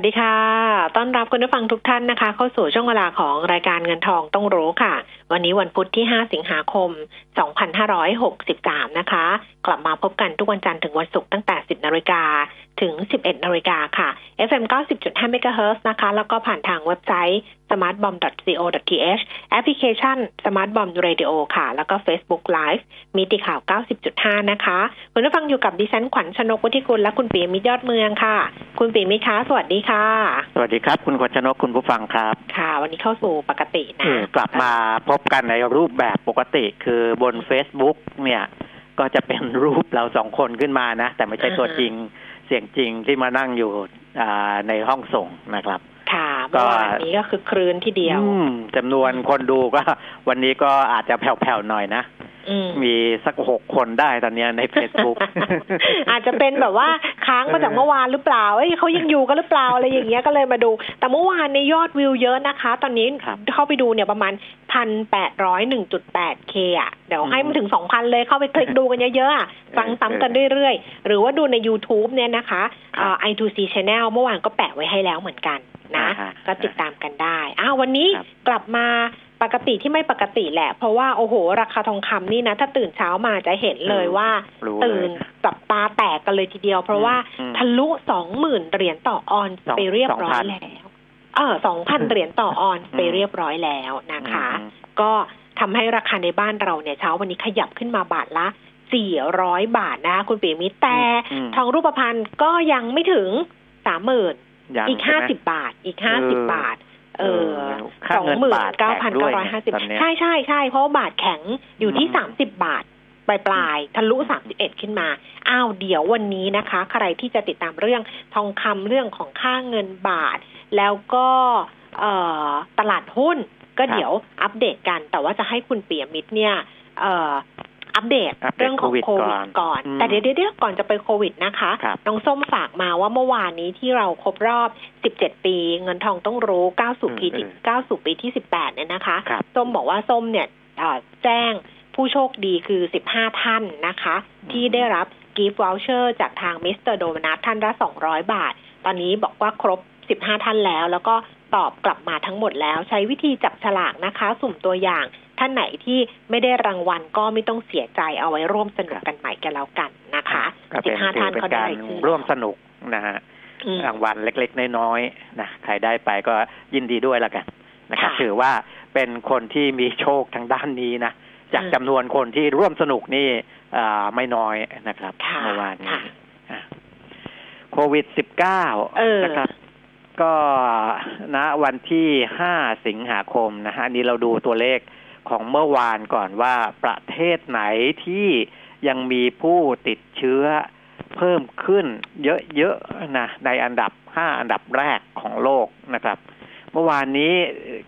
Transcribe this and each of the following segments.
วัสดีค่ะ ต้อนรับคุณผู้ฟังทุกท่านนะคะ เข้าสู่ช่วงเวลาของรายการเงินทองต้องรู้ค่ะ วันนี้วันพุธที่ 5 สิงหาคม 2563 นะคะ กลับมาพบกันทุกวันจันทร์ถึงวันศุกร์ตั้งแต่ 10นาฬิกา ถึง 11นาฬิกาค่ะ FM 90.5 MHz นะคะ แล้วก็ผ่านทางเว็บไซต์ smartbomb.co.th แอปพลิเคชัน smartbomb radio ค่ะ แล้วก็ Facebook Live มีติข่าว 90.5 นะคะ คุณผู้ฟังอยู่กับดิฉันขวัญชนกวุฒิกุลและคุณปีมิตรยอดเมืองค่ะ คุณปีมิตรคะสวัสดีค่ะ สวัสดีครับ คุณขวัญชนกคุณผู้ฟังครับ ค่ะ วันนี้เข้าสู่ปกตินะเออกลับมาพบกันในรูปแบบปกติคือบน Facebook เนี่ยก็จะเป็นรูปเราสองคนขึ้นมานะ แต่ไม่ใช่ตัวจริง เสียงจริงที่มานั่งอยู่อ่าในห้องส่งนะครับค่ะก็เมื่อวานนี้ก็คือครืนที่เดียวอืมจำนวนคนดูก็ วันนี้ก็อาจจะแผ่วๆหน่อยนะอื มมีสักหกคนได้ตอนเนี้ยใน Facebook อาจจะเป็นแบบว่าค้างมาจากเมื่อวานหรือเปล่าเอ้ยเขายังอยู่กันหรือเปล่าอะไรอย่างเงี้ยก็เลยมาดู แต่เมื่อวานในยยอดวิวเยอะนะคะ ตอนนี้ครับเข้าไปดูเนี่ยประมาณพันแปดร้อยหนึ่งจุดแปดเคอะเดี๋ยวให้มันถึงสองพันเลยเข้าไปคลิกดูกันเยอะๆอะฟังซ้ำกันเรื่อยๆ หรือว่าดูใน YouTube เนี่ยนะคะเอ่อ i2c channel เมื่อวานก็แปะไว้ให้แล้วเหมือนกันนะอ่าฮะก็ติดตามกันได้อ้าววันนี้ครับกลับมา ปกติที่ไม่ปกติแหละ เพราะว่าโอ้โห ราคาทองคำนี่นะ ถ้าตื่นเช้ามาจะเห็นเลยว่ารู้ตื่นเลยจับตาแตกกันเลยทีเดียว เพราะว่าอืมทะลุสองหมื่นเหรียญต่อออนสองไปเรียบร้อย2,000แล้วเออสองพันเหรียญต่อออนไปเรียบร้อยแล้วนะคะอืมก็ทำให้ราคาในบ้านเราเนี่ยเช้าวันนี้ขยับขึ้นมาบาทละ400บาทนะคะคุณปีมิตรแต่อืมทองรูปพรรณก็ยังไม่ถึงสามหมื่นยังอีกใช่ห้าไหมสิบบาทอีกห้าสิบบาท เออค่าสองเงินหมื่นบาทเก้าแข็พันงด้วเก้ายร้อยห้าสิบตอนเนี้ยใช่ใช่ใช่เพราะว่าบาทแข็งอยู่ที่อืมสามสิบบาทปลายปลายๆทะลุสามสิบเอ็ดขึ้นมา อ้าว เดี๋ยววันนี้นะคะ ใครที่จะติดตามเรื่องทองคำเรื่องของค่าเงินบาท แล้วก็เอ่อตลาดหุ้น ก็ครับเดี๋ยวอัปเดตกัน แต่ว่าจะให้คุณเปียมิตรเนี่ยเอ่ออัปเดตอัปเดตเรื่องของโควิดโควิดก่อนก่อนอืมแต่เดี๋ยวเดี๋ยวก่อนจะไปโควิดนะคะครับน้องส้มฝากมาว่าเมื่อวานนี้ที่เราครบรอบ 17 ปี เงินทองต้องรู้9สู่ปีที่อืม9สู่ปีที่ 18 เนี่ยนะคะครับส้มบอกว่าส้มเนี่ยเอ่อแจ้งผู้โชคดีคือ 15 ท่านนะคะ ที่ได้รับ gift voucher จากทาง Mister Donut ท่านละ 200 บาท ตอนนี้บอกว่าครบ 15 ท่านแล้ว แล้วก็ตอบกลับมาทั้งหมดแล้ว ใช้วิธีจับฉลากนะคะ สุ่มตัวอย่าง ท่านไหนที่ไม่ได้รางวัลก็ไม่ต้องเสียใจเอาไว้ร่วมสนุกกันใหม่กันแล้วกันนะคะก็เป็น15ถืท่าอนเป็นเขาได้การชื่อร่วมสนุกนะฮะอืมรางวัลเล็กๆ น้อยๆนะใครได้ไปก็ยินดีด้วยแล้วกันนะครับค่ะถือว่าเป็นคนที่มีโชคทางด้านนี้นะจากอืมจำนวนคนที่ร่วมสนุกนี่อ่าไม่น้อยนะครับค่ะเมื่อวานนี้ค่ะอะโควิดสิบเก้าเออนะครับ ก็ณวันที่ห้าสิงหาคมนะฮะอันนี้เราดูตัวเลข ของเมื่อวานก่อนว่าประเทศไหนที่ยังมีผู้ติดเชื้อเพิ่มขึ้นเยอะๆนะในอันดับห้าอันดับแรกของโลกนะครับ เมื่อวานนี้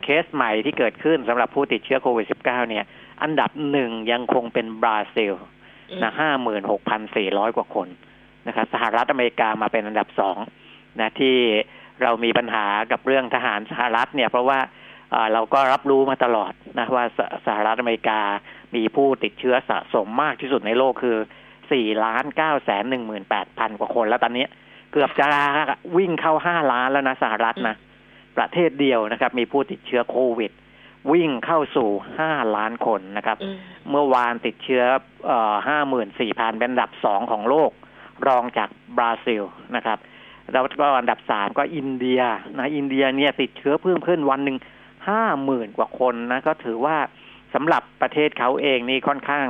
เคสใหม่ที่เกิดขึ้นสำหรับผู้ติดเชื้อโควิด -19 เนี่ย อันดับหนึ่งยังคงเป็นบราซิลอืมนะห้าหมื่นหกพันสี่ร้อยกว่าคนนะครับสหรัฐอเมริกามาเป็นอันดับสองนะที่เรามีปัญหากับเรื่องทหารสหรัฐเนี่ยเพราะว่า เอ่อเราก็รับรู้มาตลอดนะว่าสสหรัฐอเมริกามีผู้ติดเชื้อสะสมมากที่สุดในโลกคือสี่ล้านเก้าแสนหนึ่งหมื่นแปดพันกว่าคนแล้วตอนนี้เกือบจะวิ่งเข้าห้าล้านแล้วนะสหรัฐนะ ประเทศเดียวนะครับ มีผู้ติดเชื้อโควิด วิ่งเข้าสู่ห้าล้านคนนะครับอืมเมื่อวานติดเชื้อห้าหมื่นสี่พันเป็นอันดับสองของโลก รองจากบราซิลนะครับ แล้วก็อันดับสามก็อินเดียนะอินเดียเนี่ยติดเชื้อเพิ่มขึ้นวันหนึ่ง ห้าหมื่นกว่าคนนะก็ถือว่าสำหรับประเทศเขาเองนี่ค่อนข้าง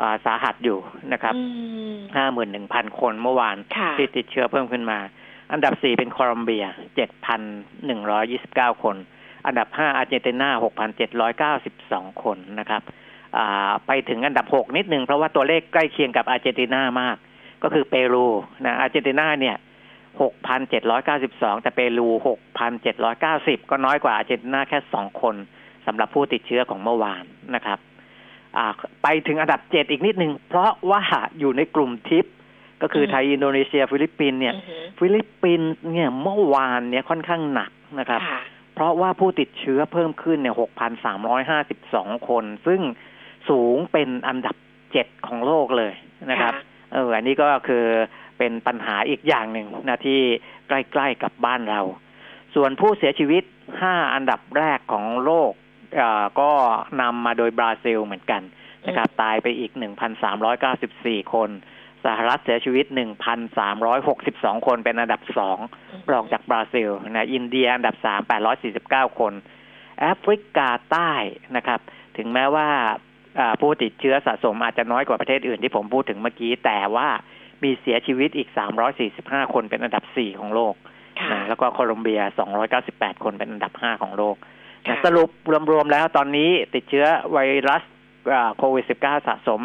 อ่าสาหัสอยู่นะครับอืมห้าหมื่นหนึ่งพันคนเมื่อวานค่ะที่ติดเชื้อเพิ่มขึ้นมา อันดับสี่เป็นโคลอมเบียเจ็ดพันหนึ่งร้อยยี่สิบเก้าคน อันดับห้าอาร์เจนตินาหกพันเจ็ดร้อยเก้าสิบสองคนนะครับอ่าไปถึงอันดับหกนิดนึงเพราะว่าตัวเลขใกล้เคียงกับอาร์เจนตินามาก ก็คือเปรูนะอาร์เจนตินาเนี่ย หกพันเจ็ดร้อยเก้าสิบสองแต่เปรูหกพันเจ็ดร้อยเก้าสิบก็น้อยกว่าอาร์เจนตินาแค่สองคนสำหรับผู้ติดเชื้อของเมื่อวานนะครับอ่าไปถึงอันดับเจ็ดอีกนิดหนึ่ง เพราะว่าอยู่ในกลุ่มทิป ก็คือไทย อินโดนีเซีย ฟิลิปปินส์เนี่ยอือฮึฟิลิปปินส์เนี่ยเมื่อวานเนี่ยค่อนข้างหนักนะครับค่ะเพราะว่าผู้ติดเชื้อเพิ่มขึ้นเนี่ย 6,352 คน ซึ่งสูงเป็นอันดับเจ็ดของโลกเลยนะครับ เออ อันนี้ก็คือ เป็นปัญหาอีกอย่างหนึ่งนะที่ใกล้ๆกับบ้านเรา ส่วนผู้เสียชีวิต5อันดับแรกของโลกเอ่อก็นำมาโดยบราซิลเหมือนกันนะครับ ตายไปอีก1,394คนสหรัฐเสียชีวิต 1,362 คนเป็นอันดับสองรองจากบราซิลนะอินเดียอันดับสามแปดร้อยสี่สิบเก้าคน แอฟริกาใต้นะครับ ถึงแม้ว่าอ่าผู้ติดเชื้อสะสมอาจจะน้อยกว่าประเทศอื่นที่ผมพูดถึงเมื่อกี้ แต่ว่า มีเสียชีวิตอีก 345 คนเป็นอันดับ 4 ของโลกค่ะนะแล้วก็โคลอมเบีย 298 คนเป็นอันดับ 5 ของโลกนะค่ะสรุปรวมๆแล้วตอนนี้ติดเชื้อไวรัสอ่าโควิด -19 สะสม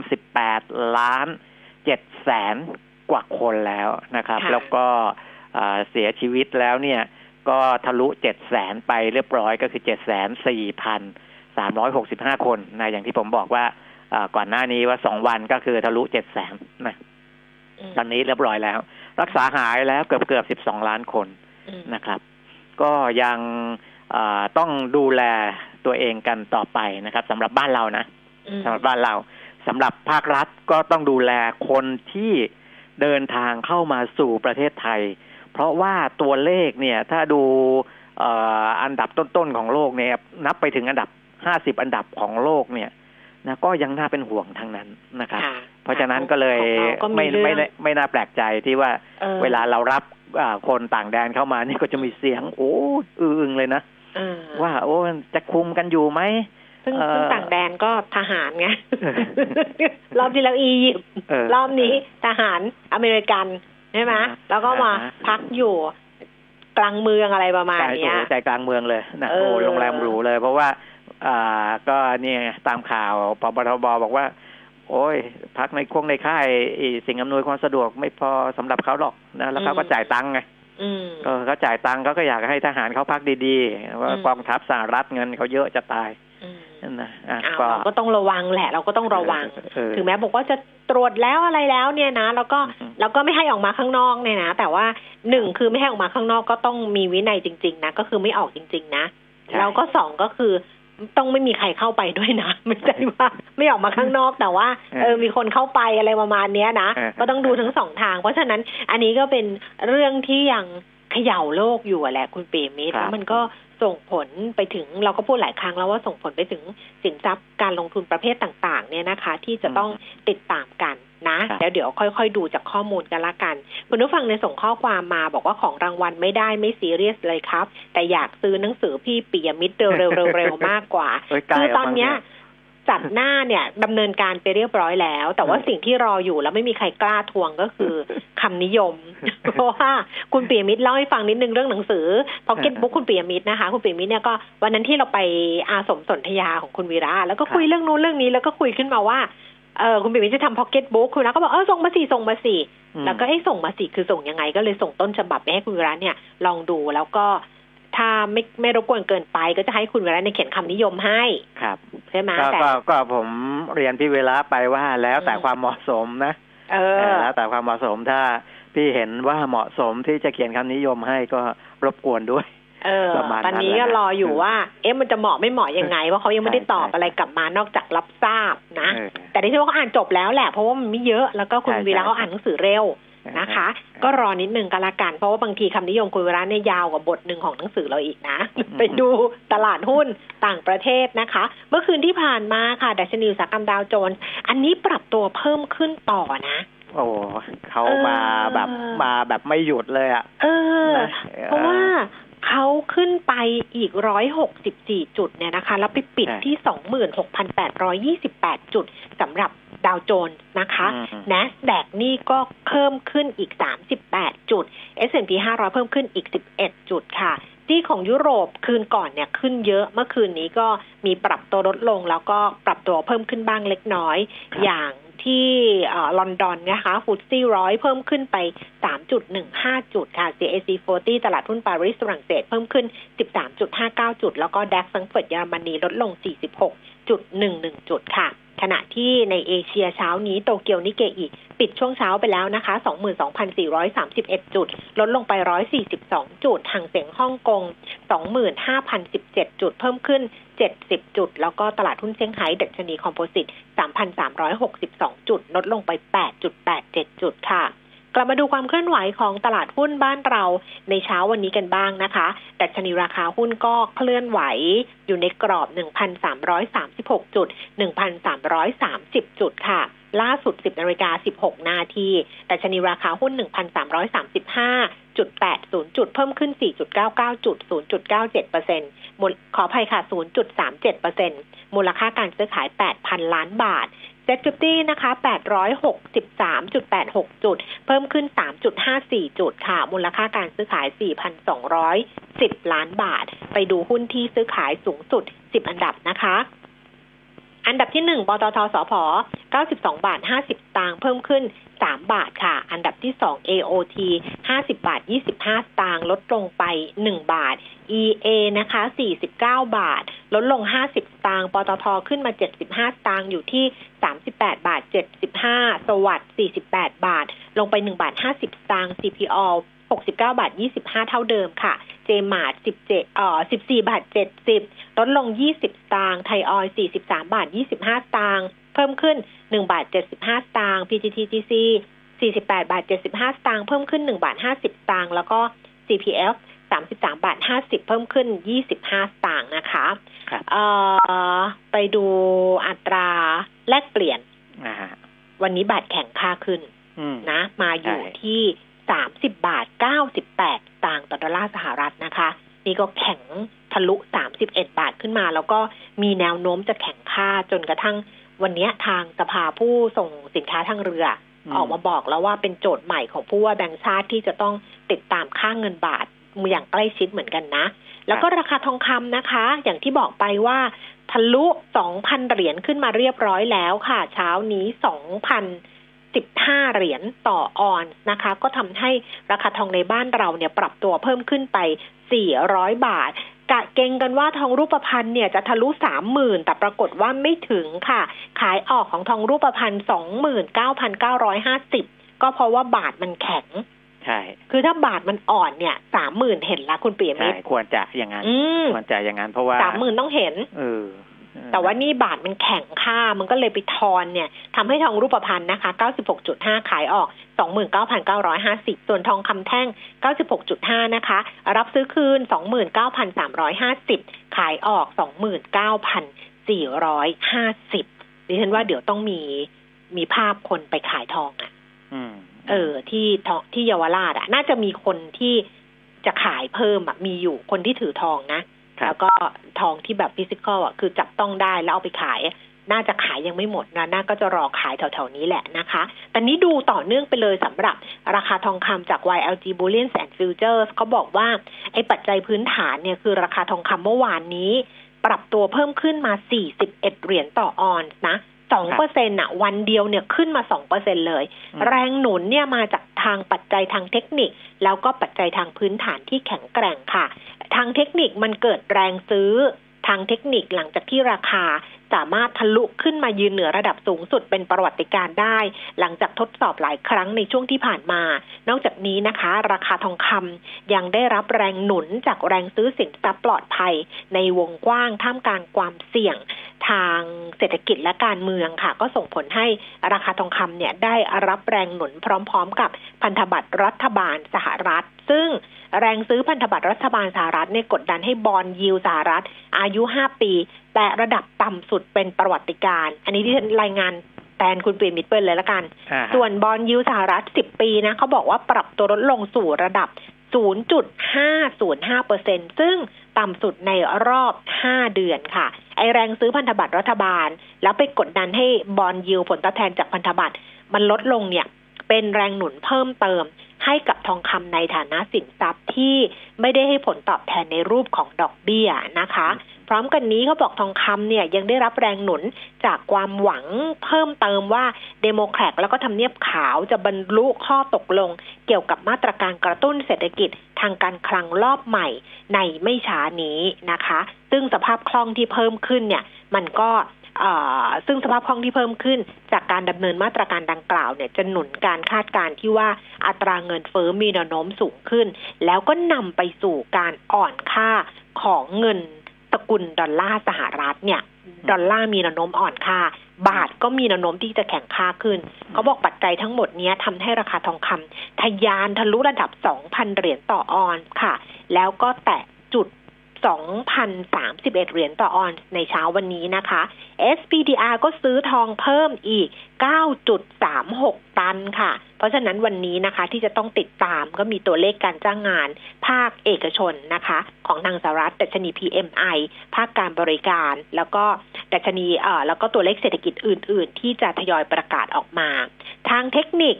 18 ล้าน7แสนกว่าคนแล้วนะครับค่ะแล้วก็อ่าเสียชีวิตแล้วเนี่ยก็ทะลุเจ็ดแสนไปเรียบร้อยก็คือเจ็ดแสนสี่พันสามร้อยหกสิบห้าคนนะอย่างที่ผมบอกว่าอ่าก่อนหน้านี้ว่าสองวันก็คือทะลุเจ็ดแสนนะอืม ตอนนี้เรียบร้อยแล้ว รักษาหายแล้วเกือบเกือบสิบสองล้านคนอืมนะครับ ก็ยังอ่าต้องดูแลตัวเองกันต่อไปนะครับสำหรับบ้านเรานะอืมสำหรับบ้านเราสำหรับภาครัฐก็ต้องดูแลคนที่เดินทางเข้ามาสู่ประเทศไทย เพราะว่าตัวเลขเนี่ยถ้าดูเอ่ออันดับต้นๆของโลกเนี่ยนับไปถึงอันดับห้าสิบอันดับของโลกเนี่ยนะก็ยังน่าเป็นห่วงทั้งนั้นนะครับค่ะ เพราะฉะนั้นก็เลยของเราก็ไม่เรื่องไม่ได้ไม่น่าแปลกใจที่ว่าออเวลาเรารับอ่าคนต่างแดนเข้ามานี่ก็จะมีเสียง โอ้อึงๆเลยนะเออว่า โอ้จะคุมกันอยู่ไหมซึ่งเอ่อซึ่งต่างแดนก็ทหารไงรอบที่แล้วอียิปต์เออรอบนี้ทหารอเมริกันใช่ไหมอ่าแล้วก็มาอ่าพักอยู่กลางเมืองอะไรประมาณใจเนี้ยโอ้ใจกลางเมืองเลยนะเออโอ้โรงแรมหรูเลย เพราะว่า อ่าก็เนี่ยตามข่าวพบทบบอกว่า โอ้ย พักในคงในค่ายไอ้สิ่งอำนวยความสะดวกไม่พอสำหรับเขาหรอกนะแล้วเขาก็จ่ายตังค์ไงอืมก็เขาจ่ายตังค์เขาก็อยากให้ทหารเขาพักดีๆว่าอืมกองทัพสหรัฐเงินเขาเยอะจะตายอืมนั่นนะอะอ้าวก็เราก็ต้องระวังแหละเราก็ต้องระวังเออถึงแม้บอกว่าจะตรวจแล้วอะไรแล้วเนี่ยนะแล้วก็อืมแล้วก็ไม่ให้ออกมาข้างนอกเนี่ยนะแต่ว่าหนึ่งคือไม่ให้ออกมาข้างนอกก็ต้องมีวินัยจริง ๆ นะก็คือไม่ออกจริง ๆ นะใช่แล้วก็สองก็คือ ต้องไม่มีใครเข้าไปด้วยนะไม่ใช่ว่าไม่ออกมาข้างนอกแต่ว่าเออมีคนเข้าไปอะไรประมาณเนี้ยนะเออก็ต้องดูทั้งสองทาง เพราะฉะนั้นอันนี้ก็เป็นเรื่องที่ยังเขย่าโลกอยู่อะแหละคุณเปรมิตรครับแล้วมันก็ ส่งผลไปถึงเราก็พูดหลายครั้งแล้วว่าส่งผลไปถึงสินทรัพย์การลงทุนประเภทต่าง ๆ เนี่ยนะคะ ที่จะต้องติดตามกันนะครับแล้วเดี๋ยวค่อย ๆ ดูจากข้อมูลกันละกัน คุณผู้ฟังในยส่งข้อความมาบอกว่าของรางวัลไม่ได้ไม่ซีเรียสเลยครับ แต่อยากซื้อหนังสือพี่ปิยมิตรเร็วๆเร็วๆมากกว่าเอ้ยใกล้คือตอนแล้วมั้งเนี้ยเนี่ย จัดหน้าเนี่ยดำเนินการไปเรียบร้อยแล้ว แต่ว่าอืมสิ่งที่รออยู่แล้วไม่มีใครกล้าทวงก็คือคำนิยม เพราะว่าคุณปิยมิตรเล่าให้ฟังนิดนึงเรื่องหนังสือพ็อกเก็ตบุ๊กคุณปิยมิตรนะคะ คุณปิยมิตรเนี่ยก็วันนั้นที่เราไปอาศรมสนธยาของคุณวีระแล้วก็คุยเรื่องนู้นเรื่องนี้แล้วก็คุยขึ้นมาว่าเออคุณปิยมิตรจะทำพ็อกเก็ตบุ๊กคุณวีระก็บอกเออส่งมาสิส่งมาสิอืมแล้วก็ให้ส่งมาสิคือส่งยังไง ก็เลยส่งต้นฉบับไปให้คุณวีระเนี่ยลองดูแล้วก็ถ้าไม่ไม่รบกวนเกินไป ก็จะให้คุณวีระเนี่ยเขียนคำนิยมให้ครับใช่ไหมก็แต่ ก็ก็ผมเรียนพี่เวลาไปว่าแล้วแต่อืมความเหมาะสมนะเอเอออแล้วแต่ความเหมาะสมถ้าพี่เห็นว่าเหมาะสมที่จะเขียนคำนิยมให้ก็รบกวนด้วยเออประมาณนั้นตอนนี้ก็แหละรออยู่ว่า เอ๊ะมันจะเหมาะไม่เหมาะยังไงเพราะเขายังไม่ได้ใช่ตอบใช่อะไรกลับมานอกจากรับทราบนะเออแต่ที่เชื่อว่าเขาอ่านจบแล้วแหละเพราะว่ามันไม่เยอะแล้วก็คุณใช่วีระใช่เขาอ่านหนังสือเร็ว นะคะ ก็รอนิดนึงก็แล้วกัน เพราะว่าบางทีคำนิยมคุณวีระเนี่ยยาวกว่าบทหนึ่งของหนังสือเราอีกนะ ไปดูตลาดหุ้นต่างประเทศนะคะ เมื่อคืนที่ผ่านมาค่ะดัชนีอุตสาหกรรมดาวโจนส์อันนี้ปรับตัวเพิ่มขึ้นต่อนะโอ้เขาเออมาแบบมาแบบไม่หยุดเลยอะ เออนะเพราะว่าเขาขึ้นไปอีก164จุดเนี่ยนะคะ แล้วไปปิดใช่ที่26,828จุดสำหรับ ดาวโจนส์นะคะอืม NASDAQ นี่ก็เพิ่มขึ้นอีก 38 จุด S&P 500 เพิ่มขึ้นอีก 11 จุดค่ะที่ของยุโรปคืนก่อนเนี่ยขึ้นเยอะเมื่อคืนนี้ก็มีปรับตัวลดลง แล้วก็ปรับตัวเพิ่มขึ้นบ้างเล็กน้อยครับอย่างที่เอ่อลอนดอนนะคะฟุตซี่ร้อยเพิ่มขึ้นไป 3.15 จุดค่ะ CAC 40 ตลาดหุ้นปารีสฝรั่งเศสเพิ่มขึ้น 13.59 จุด แล้วก็ดัคซังเฟิร์ตเยอรมนีลดลง 46.11 จุดค่ะ ขณะที่ในเอเชียเช้านี้โตเกียวนิเกอิปิดช่วงเช้าไปแล้วนะคะ 22,431 จุด ลดลงไป 142 จุดห่างเสียงฮ่องกง 25,017 จุด เพิ่มขึ้น 70 จุด แล้วก็ตลาดหุ้นเซี่ยงไฮ้ดัชนีคอมโพสิต 3,362 จุด ลดลงไป 8.87 จุดค่ะ กลับมาดูความเคลื่อนไหวของตลาดหุ้นบ้านเราในเช้าวันนี้กันบ้างนะคะดัชนีราคาหุ้นก็เคลื่อนไหวอยู่ในกรอบ 1,336 จุด 1,330 จุดค่ะ ล่าสุด 10นาฬิกา 16 นาทีแต่ชนีราคาหุ้น 1,335 จุด 80 จุด เพิ่มขึ้น 4.99 จุด 0.97เปอร์เซ็นต์ขออภัยค่ะ 0.37เปอร์เซ็นต์มูลค่าการซื้อขาย 8,000 ล้านบาท เซ็ตฟิฟตี้นะคะ 863.86 จุด เพิ่มขึ้น 3.54 จุดค่ะ มูลค่าการซื้อขาย 4,210 ล้านบาท ไปดูหุ้นที่ซื้อขายสูงสุด 10 อันดับนะคะ อันดับที่หนึ่งปตทสพ92 บาท 50ตางค์เพิ่มขึ้น 3 บาทค่ะ อันดับที่สอง AOT 50 บาท 25ตางค์ลดลงไป 1 บาท EA นะคะ 49 บาท ลดลง 50 ตางค์ ปตท ขึ้นมา 75 ตางค์ อยู่ที่ 38 บาท 75 สวัสด์48 บาท ลงไป 1 บาท 50 ตางค์ CPO 69 บาท 25 เท่าเดิมค่ะ เจมาร์17เอ่อ14 บาท 70 ลดลง 20 ตางค์ ไทยออย 43 บาท 25 ตางค์ เพิ่มขึ้น 1 บาท 75 ตางค์ PTTGC 48 บาท 75 ตางค์ เพิ่มขึ้น 1 บาท 50 ตางค์ แล้วก็ CPF 33 บาท 50 เพิ่มขึ้น 25 สตางค์นะคะเอ่อไปดูอัตราแลกเปลี่ยน วันนี้บาทแข็งค่าขึ้นนะ มาอยู่ที่สามสิบบาทเก้าสิบแปดต่างต่อดอลลาร์สหรัฐนะคะ นี่ก็แข็งทะลุสามสิบเอ็ดบาทขึ้นมา แล้วก็มีแนวโน้มจะแข็งค่าจนกระทั่งวันนี้ทางสภาผู้ส่งสินค้าทางเรือออกมาบอกแล้วว่าเป็นโจทย์ใหม่ของผู้ว่าแบงค์ชาติที่จะต้องติดตามค่างเงินบาท อย่างใกล้ชิดเหมือนกันนะ แล้วก็ราคาทองคำนะคะ อย่างที่บอกไปว่า ทะลุสองพันเหรียญขึ้นมาเรียบร้อยแล้วค่ะ เช้านี้สองพัน15เหรียญต่อออนนะคะ ก็ทำให้ราคาทองในบ้านเราเนี่ยปรับตัวเพิ่มขึ้นไป400บาทกะเก่งกันว่าทองรูปพรรณเนี่ยจะทะลุสามหมื่นแต่ปรากฏว่าไม่ถึงค่ะ ขายออกของทองรูปพรรณสองหมื่นเก้าพันเก้าร้อยห้าสิบก็เพราะว่าบาทมันแข็ง ใช่ คือถ้าบาทมันอ่อนเนี่ยสามหมื่นเห็นละคุณเปียมิตรควรจะอย่างนั้นควรจะอย่างนั้นเพราะว่าสามหมื่นต้องเห็น เออแต่ว่านี่บาทมันแข็งค่ามันก็เลยไปทอนเนี่ยทำให้ทองรูปพรรณนะคะ 96.5 ขายออก 29,950 ส่วนทองคำแท่ง 96.5 นะคะ รับซื้อคืน 29,350 ขายออก 29,450 ดิฉันว่าเดี๋ยวต้องมีมีภาพคนไปขายทองอะ่ะ เออที่ทองที่เยาวราชอะ่ะ น่าจะมีคนที่จะขายเพิ่มอะมีอยู่คนที่ถือทองนะ แล้วก็ทองที่แบบฟิสิกอลอะคือจับต้องได้แล้วเอาไปขาย น่าจะขายยังไม่หมดนะน่าก็จะรอขายแถวๆนี้แหละนะคะแต่นี้ดูต่อเนื่องไปเลยสำหรับราคาทองคำจาก YLG Bullion and Futures เขาบอกว่าไอ้ปัจจัยพื้นฐานเนี่ยคือราคาทองคำเมื่อวานนี้ ปรับตัวเพิ่มขึ้นมา 41 เหรียญต่อออนซ์นะ สองเปอร์เซ็นต์อะวันเดียวเนี่ยขึ้นมาสองเปอร์เซ็นเลย แรงหนุนเนี่ยมาจากทางปัจจัยทางเทคนิค แล้วก็ปัจจัยทางพื้นฐานที่แข็งแกร่งค่ะ ทางเทคนิคมันเกิดแรงซื้อทางเทคนิคหลังจากที่ราคา สามารถทะลุขึ้นมายืนเหนือระดับสูงสุดเป็นประวัติการได้ หลังจากทดสอบหลายครั้งในช่วงที่ผ่านมา นอกจากนี้นะคะ ราคาทองคำยังได้รับแรงหนุนจากแรงซื้อสินทรัพย์ปลอดภัย ในวงกว้างท่ามกลางความเสี่ยงทางเศรษฐกิจและการเมืองค่ะ ก็ส่งผลให้ราคาทองคำเนี่ยได้รับแรงหนุนพร้อม ๆ กับพันธบัตรรัฐบาลสหรัฐ ซึ่งแรงซื้อพันธบัตรรัฐบาลสหรัฐเนี่ยกดดันให้บอลยิวสหรัฐ อายุ 5 ปี แต่ระดับต่ำสุดเป็นประวัติการ อันนี้ที่ฉันรายงานแทนคุณปีมิตเปิลเลยละกัน ส่วนบอลยิวสหรัฐ 10 ปีนะเขาบอกว่าปรับตัวลดลงสู่ระดับ 0.505เปอร์เซ็นซึ่งต่ำสุดในรอบ 5 เดือนค่ะ ไอแรงซื้อพันธบัตรรัฐบาล แล้วไปกดดันให้บอลยิวผลตอบแทนจากพันธบัตรมันลดลงเนี่ย เป็นแรงหนุนเพิ่มเติม ให้กับทองคำในฐานะสินทรัพย์ที่ไม่ได้ให้ผลตอบแทนในรูปของดอกเบี้ยนะคะ พร้อมกันนี้เขาบอกทองคำเนี่ยยังได้รับแรงหนุนจากความหวังเพิ่มเติมว่าเดโมแครตแล้วก็ทำเนียบขาวจะบรรลุข้อตกลง เกี่ยวกับมาตรการกระตุ้นเศรษฐกิจทางการคลังรอบใหม่ในไม่ช้านี้นะคะ ซึ่งสภาพคล่องที่เพิ่มขึ้นเนี่ย มันก็ ซึ่งสภาพคล่องที่เพิ่มขึ้น จากการดำเนินมาตรการดังกล่าวเนี่ยจะหนุนการคาดการณ์ที่ว่าอัตราเงินเฟ้อมีแนวโน้มสูงขึ้น แล้วก็นำไปสู่การอ่อนค่าของเงินสกุลดอลลาร์สหรัฐเนี่ยดอลลาร์มีแนวโน้มอ่อนค่า บาทก็มีแนวโน้มที่จะแข็งค่าขึ้น เขาบอกปัจจัยทั้งหมดนี้ทำให้ราคาทองคำทะยานทะลุระดับ 2,000 เหรียญต่อออนซ์ค่ะ แล้วก็แตะจุด 2,031 เหรียญต่อออนซ์ในเช้าวันนี้นะคะ SPDR ก็ซื้อทองเพิ่มอีก 9.36 ตันค่ะ เพราะฉะนั้นวันนี้นะคะที่จะต้องติดตามก็มีตัวเลขการจ้างงานภาคเอกชนนะคะ ของทางสหรัฐดัชนี PMI ภาคการบริการ แล้วก็ดัชนีเอ่อแล้วก็ตัวเลขเศรษฐกิจอื่น ๆ ที่จะทยอยประกาศออกมา ทางเทคนิค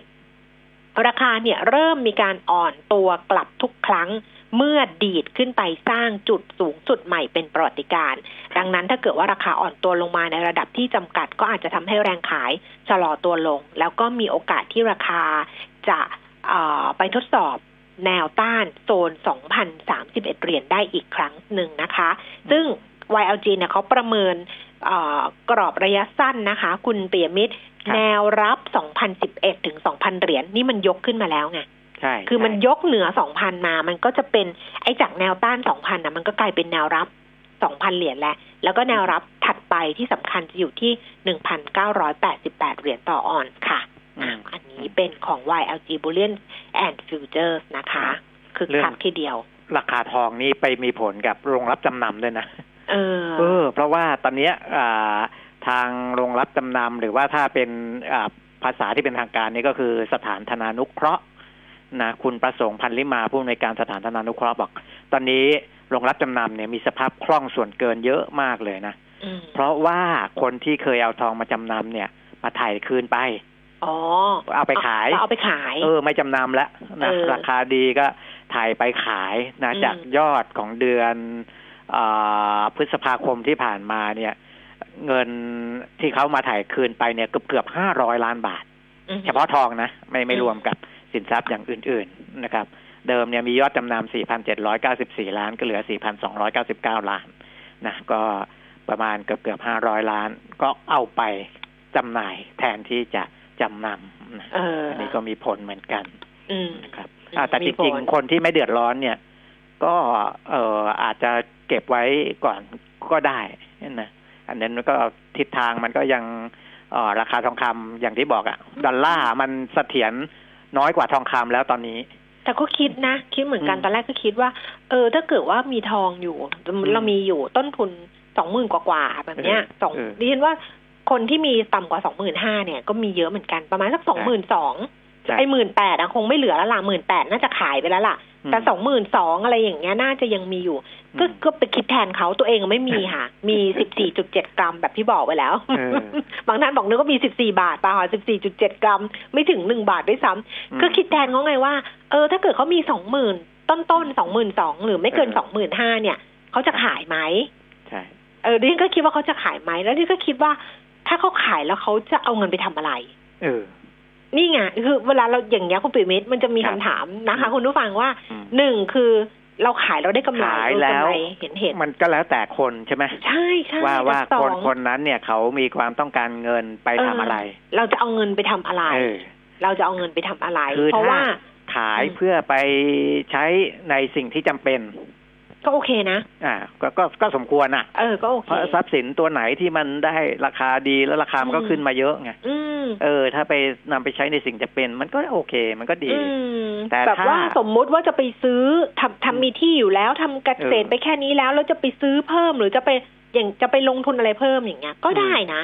ราคาเนี่ยเริ่มมีการอ่อนตัวกลับทุกครั้ง เมื่อดีดขึ้นไปสร้างจุดสูงสุดใหม่เป็นประวัติการ ดังนั้นถ้าเกิดว่าราคาอ่อนตัวลงมาในระดับที่จำกัด ก็อาจจะทำให้แรงขายชะลอตัวลง แล้วก็มีโอกาสที่ราคาจะไปทดสอบแนวต้านโซน 2,031 เหรียญได้อีกครั้งหนึ่งนะคะ ซึ่ง YLG เนี่ยเขาประเมินกรอบระยะสั้นนะคะ คุณเปียมิตร แนวรับ 2,011 ถึง 2,000 เหรียญนี่มันยกขึ้นมาแล้วไง ใช่ คือมันยกเหนือสองพันมา มันก็จะเป็นไอ้จากแนวต้านสองพันนะมันก็กลายเป็นแนวรับสองพันเหรียญแล้วแล้วก็แนวรับถัดไปที่สำคัญจะอยู่ที่หนึ่งพันเก้าร้อยแปดสิบแปดเหรียญต่อออนค่ะอันนี้เป็นของ YLG Bullion and Futures นะคะ คือคักทีเดียว ราคาทองนี่ไปมีผลกับโรงรับจำนำด้วยนะ เออเออ เพราะว่าตอนนี้ทางโรงรับจำนำหรือว่าถ้าเป็นภาษาที่เป็นทางการนี่ก็คือสถานธนานุเคราะห์ นะคุณประสงค์พันลิมาผู้อำนวยการสถานธนานุเคราะห์บอก ตอนนี้โรงรับจำนำเนี่ยมีสภาพคล่องส่วนเกินเยอะมากเลยนะเพราะว่าคนที่เคยเอาทองมาจำนำเนี่ยมาถ่ายคืนไปอ๋อเอาไปขายเอาไปขาย เออ ไม่จำนำแล้วนะราคาดีก็ถ่ายไปขายนะจากยอดของเดือนอพฤษภาคมที่ผ่านมาเนี่ย เงินที่เขามาถ่ายคืนไปเนี่ยเกือบเกือบห้าร้อยล้านบาท เฉพาะทองนะ ไม่ไม่รวมกับ สินทรัพย์อย่างอื่นๆนะครับเดิมเนี่ยมียอดจำนำ4,794 ล้าน ก็เหลือ 4,299 ล้านนะก็ประมาณเกือบเกือบ500 ล้าน ก็เอาไปจำหน่ายแทนที่จะจำนำนะอันนี้ก็มีผลเหมือนกันนะครับแต่จริงๆ คนที่ไม่เดือดร้อนเนี่ย ก็เอออาจจะเก็บไว้ก่อนก็ได้นะอันนั้นก็ทิศทางมันก็ยังราคาทองคำอย่างที่บอกอะดอลลาร์มันเสถียร น้อยกว่าทองคำแล้วตอนนี้ แต่ก็คิดนะ คิดเหมือนกันตอนแรกก็คิดว่า เออ ถ้าเกิดว่ามีทองอยู่เรามีอยู่ต้นทุนสองหมื่นกว่าๆแบบเนี้ยสองดิฉันว่าคนที่มีต่ำกว่าสองหมื่นห้าเนี่ยก็มีเยอะเหมือนกันประมาณสักสองหมื่นสองไอ้หมื่นแปดคงไม่เหลือแล้วล่ะหมื่นแปดน่าจะขายไปแล้วล่ะแต่สองหมื่นสองอะไรอย่างเงี้ยน่าจะยังมีอยู่ ก็ก็ไปคิดแทนเขาตัวเองไม่มีค่ะ มีสิบสี่จุดเจ็ดกรัมแบบที่บอกไว้แล้ว บางท่านบอกนึกว่ามีสิบสี่บาทป่ะหอสิบสี่จุดเจ็ดกรัม ไม่ถึงหนึ่งบาทด้วยซ้ำก็คิดแทนเขาไงว่า เออ ถ้าเกิดเขามีสองหมื่นต้นต้นสองหมื่นสองหรือไม่เกินสองหมื่นห้าเนี่ยเขาจะขายไหมใช่เออดิฉันก็คิดว่าเขาจะขายไหมแล้วดิฉันก็คิดว่า ถ้าเขาขายแล้วเขาจะเอาเงินไปทำอะไร เออ นี่ไงคือเวลาเราอย่างเงี้ยคุณปิมิตมันจะมีคำถามนะคะ คุณผู้ฟังว่าหนึ่งคือ เราขายเราได้กำไรขายแล้วเห็นเห็นมันก็แล้วแต่คนใช่ไหมใช่ใช่ว่าว่าคนคนนั้นเนี่ยเขามีความต้องการเงินไปทำอะไร เราจะเอาเงินไปทำอะไรเราจะเอาเงินไปทำอะไร เพราะว่าขายเพื่อไปใช้ในสิ่งที่จำเป็น ก็โอเคนะอ่าก็ก็ก็สมควรอะเออก็โอเคเพราะทรัพย์สินตัวไหนที่มันได้ราคาดีแล้วราคามันก็ขึ้นมาเยอะไงเออ ถ้าไปนำไปใช้ในสิ่งจะเป็น มันก็โอเค มันก็ดีแต่แบบว่าสมมุติว่าจะไปซื้อทำทำมีที่อยู่แล้วทำเกษตรไปแค่นี้แล้วแล้วจะไปซื้อเพิ่มหรือจะไปอย่างจะไปลงทุนอะไรเพิ่มอย่างเงี้ย ก็ได้นะ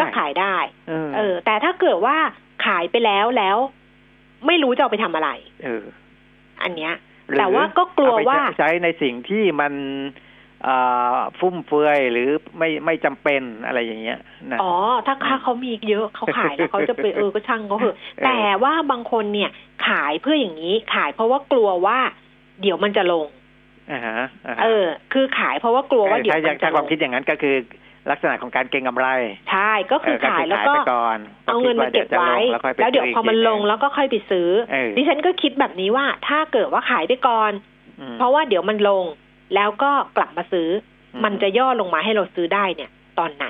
ก็ขายได้ เออ แต่ถ้าเกิดว่าขายไปแล้วแล้ว ไม่รู้จะเอาไปทำอะไร เออ อันเนี้ย แต่ว่าก็กลัวว่าใช้ในสิ่งที่มันฟุ่มเฟือยหรือไม่ไม่จำเป็นอะไรอย่างเงี้ยนะอ๋อ ถ้าค่าเขามีเยอะเขาขายแล้วเขาจะไปเออก็ช่างเขาเถอะแต่ว่าบางคนเนี่ยขายเพื่ออย่างนี้ขายเพราะว่ากลัวว่า เดี๋ยวมันจะลงอ่าฮะเออ คือขายเพราะว่ากลัวว่าเดี๋ยวมันจะลงถ้าความคิดอย่างนั้นก็คือ ลักษณะของการเก็งกำไร ใช่ก็คือขายแล้วก็เอาเงินมาเก็บไว้ แล้วเดี๋ยวพอมันลงแล้วก็ค่อยไปซื้อ ดิฉันก็คิดแบบนี้ว่าถ้าเกิดว่าขายไปก่อน เพราะว่าเดี๋ยวมันลงแล้วก็กลับมาซื้อ มันจะย่อลงมาให้เราซื้อได้เนี่ย ตอนไหน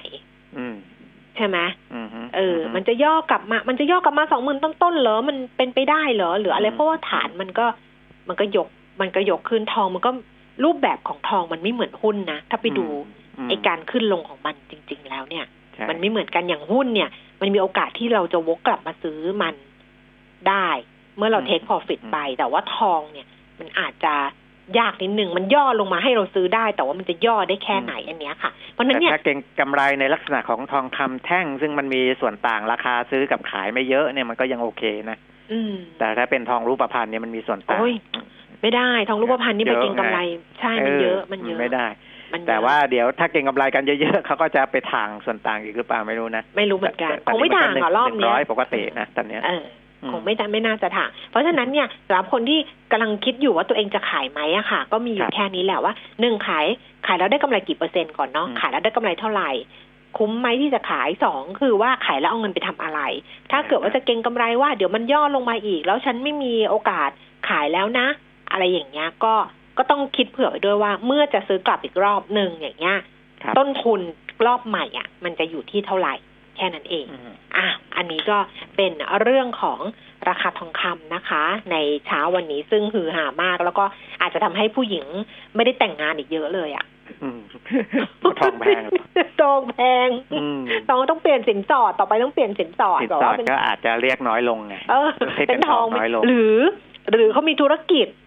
อืมใช่ไหมอืมเออ มันจะย่อกลับมา มันจะย่อกลับมาสองหมื่นต้นๆเหรอ มันเป็นไปได้เหรอ หรืออะไร เพราะว่าฐานมันก็ มันก็ยก มันก็ยกขึ้นทองมันก็ รูปแบบของทองมันไม่เหมือนหุ้นนะ ถ้าไปดูมไอการขึ้นลงของมันจริง ๆ แล้วเนี่ยใช่มันไม่เหมือนกันอย่างหุ้นเนี่ย มันมีโอกาสที่เราจะวกกลับมาซื้อมันได้ เมื่อเราเทคพอฟิตไป แต่ว่าทองเนี่ย มันอาจจะยากนิดนึงมันย่อลงมาให้เราซื้อได้ แต่ว่ามันจะย่อได้แค่ไหนอันเนี้ยค่ะ เพราะฉะนั้นแต่เนี่ยถ้าเก่งกำไรในลักษณะของทองคำแท่ง ซึ่งมันมีส่วนต่างราคาซื้อกับขายไม่เยอะเนี่ยมันก็ยังโอเคนะอืมแต่ถ้าเป็นทองรูปพรรณเนี่ยมันมีส่วนต่างโอ้ย ไม่ได้ทองรูปพรรณนี่ไปเก็งกำไร ใช่มันเยอะมันเยอะไม่ได้มันเยอะแต่ว่าเดี๋ยวถ้าเก่งกำไรกันเยอะๆเขาก็จะไปทางส่วนต่างอีกหรือเปล่าไม่รู้นะ ไม่รู้เหมือนกันแต่คงไม่ต่างแต่อะรอบหนึ่งเนี้ร้ยอยปกตินะตอนเนี้ยเอออืมคงไม่ได้ไม่น่าจะถ่างเพราะฉะนั้นเนี่ยสำหรับคนที่กำลังคิดอยู่ว่าตัวเองจะขายไหมอะค่ะ ก็มีอยู่แค่นี้แหละว่าหนึ่งขายขายแล้วได้กำไรกี่เปอร์เซ็นต์ก่อนเนาะขายแล้วได้กำไรเท่าไหร่ คุ้มไหมที่จะขายสองคือว่าขายแล้วเอาเงินไปทำอะไร ถ้าเกิดว่าจะเก็งกำไรว่าเดี๋ยวมันย่อลงมาอีก แล้วฉันไม่มีโอกาสขายแล้วนะ อะไรอย่างเงี้ยก็ก็ต้องคิดเผื่อไว้ด้วยว่า เมื่อจะซื้อกลับอีกรอบหนึ่งอย่างเงี้ยครับต้นทุนรอบใหม่อะ มันจะอยู่ที่เท่าไหร่แค่นั้นเองอืมอะอันนี้ก็เป็นเรื่องของราคาทองคำนะคะ ในเช้าวันนี้ซึ่งฮือฮามาก แล้วก็อาจจะทำให้ผู้หญิงไม่ได้แต่งงานอีกเยอะเลยอะ่ะอืมทองแพงทองแพงอืมทองต้องเปลี่ยนสินสอดต่อไปต้องเปลี่ยนสินสอดสินแบบสอว่าดเป็นก็อาจจะเรียกน้อยลงไงเออให้เป็เป็นนทองทองน้อยลงหรือ หรือเขามีธุรกิจอ่าฮะ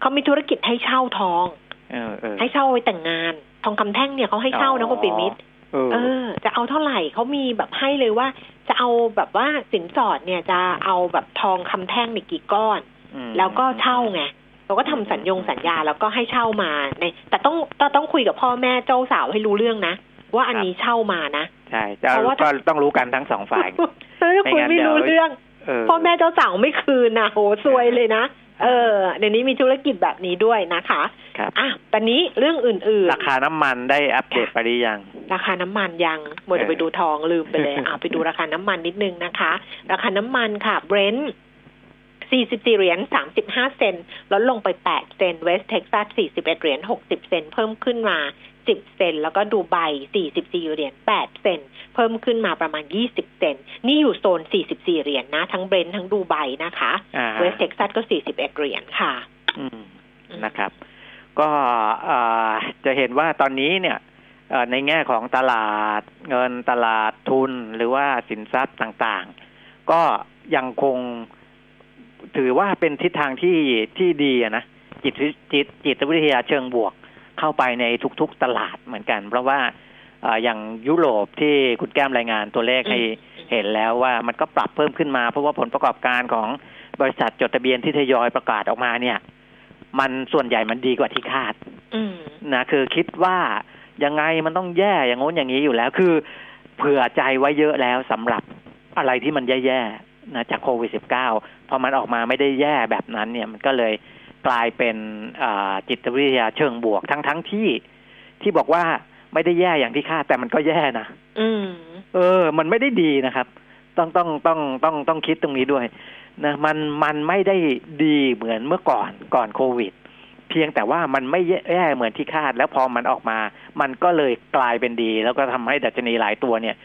เขามีธุรกิจให้เช่าทองเออเออให้เช่าไว้แต่งงาน ทองคำแท่งเนี่ยเขาให้เช่านะคุณปิมิตรเออเออ จะเอาเท่าไหร่เขามีแบบให้เลยว่า จะเอาแบบว่าสินสอดเนี่ยจะเอาแบบทองคำแท่งในกี่ก้อนมแล้วก็เช่าไงเราก็ทำสัญญงสัญญาแล้วก็ให้เช่ามาในแต่ต้องแต่ต้องคุยกับพ่อแม่เจ้าสาวให้รู้เรื่องนะว่าอันนี้เช่ามานะใช่จะเพราะว่าก็ต้องรู้กันทั้งสองฝ่ายเฮ้ยคุยไม่รู้เรื่องเออพ่อแม่เจ้าสาวไม่คืนนะโหซวยเลยนะ เออเดี๋ยวนี้มีธุรกิจแบบนี้ด้วยนะคะครับอะตอนนี้เรื่องอื่นๆ ราคาน้ำมันได้อัปเดตไปหรือยัง ราคาน้ำมันยังหมดเออไปดูทองลืมไปเลยอะไปดูราคาน้ำมันนิดนึงนะคะ ราคาน้ำมันค่ะ Brent 44 เหรียญ 35 เซนต์ลดลงไป 8 เซนต์ West Texas 41 เหรียญ 60 เซนต์เพิ่มขึ้นมา 10 เซนต์แล้วก็ดูไบ44เหรียญ8เซนต์เพิ่มขึ้นมาประมาณ 20 เซนต์นี่อยู่โซน 44 เหรียญนะ ทั้ง Brent ทั้งดูไบนะคะอ่าเวสเท็กซัสก็ 41 เหรียญค่ะอืมนะครับ ก็เอ่อจะเห็นว่าตอนนี้เนี่ยเอ่อในแง่ของตลาดเงินตลาดทุนหรือว่าสินทรัพย์ต่างๆ ก็ยังคงถือว่าเป็นทิศทางที่ที่ดีอะนะจิตวิจิตจิตวิทยาเชิงบวก เข้าไปในทุกๆตลาดเหมือนกัน เพราะว่าเอ่ออย่างยุโรปที่คุณแก้มรายงานตัวเลขให้เห็นแล้วว่ามันก็ปรับเพิ่มขึ้นมาเพราะว่าผลประกอบการของบริษัทจดทะเบียนที่ทยอยประกาศออกมาเนี่ย มันส่วนใหญ่มันดีกว่าที่คาดอืมนะคือคิดว่ายังไงมันต้องแย่อย่างงู้นอย่างนี้อยู่แล้ว คือเผื่อใจไว้เยอะแล้วสำหรับอะไรที่มันแย่ๆนะจากโควิด -19 พอมันออกมาไม่ได้แย่แบบนั้นเนี่ยมันก็เลย กลายเป็นอ่าจิตวิทยาเชิงบวกทั้งทั้งที่ที่บอกว่าไม่ได้แย่อย่างที่คาดแต่มันก็แย่นะอืมเออ มันไม่ได้ดีนะครับ ต้องต้องต้องต้องต้องคิดตรงนี้ด้วยนะมันมันไม่ได้ดีเหมือนเมื่อก่อนก่อนโควิด เพียงแต่ว่ามันไม่แย่เหมือนที่คาด แล้วพอมันออกมา มันก็เลยกลายเป็นดี แล้วก็ทำให้ดัชนีหลายตัวเนี่ย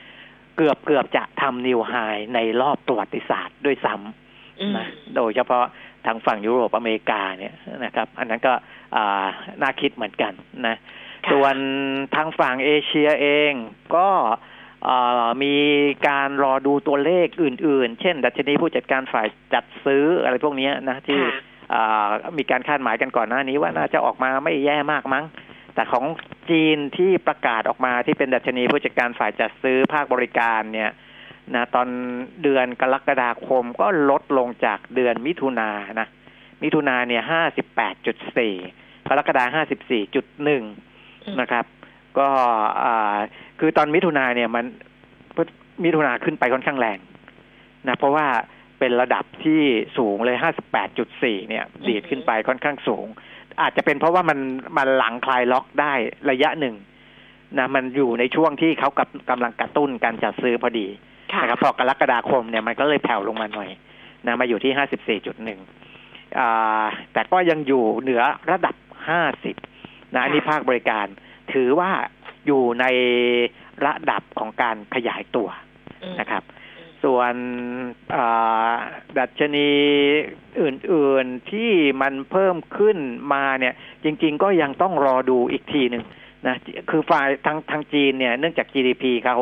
เกือบเกือบจะทำนิวไฮในรอบประวัติศาสตร์ด้วยซ้อืมำ นะโดยเฉพาะทางฝั่งยุโรปอเมริกาเนี่ยนะครับ อันนั้นก็อ่าน่าคิดเหมือนกันนะค่ะส่วนทางฝั่งเอเชียเองก็เอ่อมีการรอดูตัวเลขอื่น ๆ เช่น ดัชนีผู้จัดการฝ่ายจัดซื้ออะไรพวกเนี้ยนะที่ค่ะอ่ามีการคาดหมายกันก่อนหน้านี้ว่าน่าจะออกมาไม่แย่มากมั้ง แต่ของจีนที่ประกาศออกมาที่เป็นดัชนีผู้จัดการฝ่ายจัดซื้อภาคบริการเนี่ย นะตอนเดือนกรกฎาคมก็ลดลงจากเดือนมิถุนานะ มิถุนาเนี่ยห้าสิบแปดจุดสี่กรกฎาห้าสิบสี่จุดหนึ่งอืมนะครับ ก็อ่าคือตอนมิถุนาเนี่ยมันมิถุนาขึ้นไปค่อนข้างแรงนะเพราะว่าเป็นระดับที่สูงเลยห้าสิบแปดจุดสี่เนี่ยดีดขึ้นไปค่อนข้างสูง อาจจะเป็นเพราะว่ามันมันหลังคลายล็อกได้ระยะหนึ่งนะมันอยู่ในช่วงที่เขากับกำลังกระตุ้นการจัดซื้อพอดีค่ะ นะครับพอกรกฎาคมเนี่ยมันก็เลยแผ่วลงมาหน่อยนะมาอยู่ที่ห้าสิบสี่จุดหนึ่งแต่ก็ยังอยู่เหนือระดับห้าสิบนะอันนี้ภาคบริการถือว่าอยู่ในระดับของการขยายตัวอืมนะครับ ส่วนอ่าดัชนีอื่น ๆที่มันเพิ่มขึ้นมาเนี่ย จริง ๆ ก็ยังต้องรอดูอีกทีหนึ่งนะคือฝ่ายทางทางจีนเนี่ย เนื่องจาก GDP เขา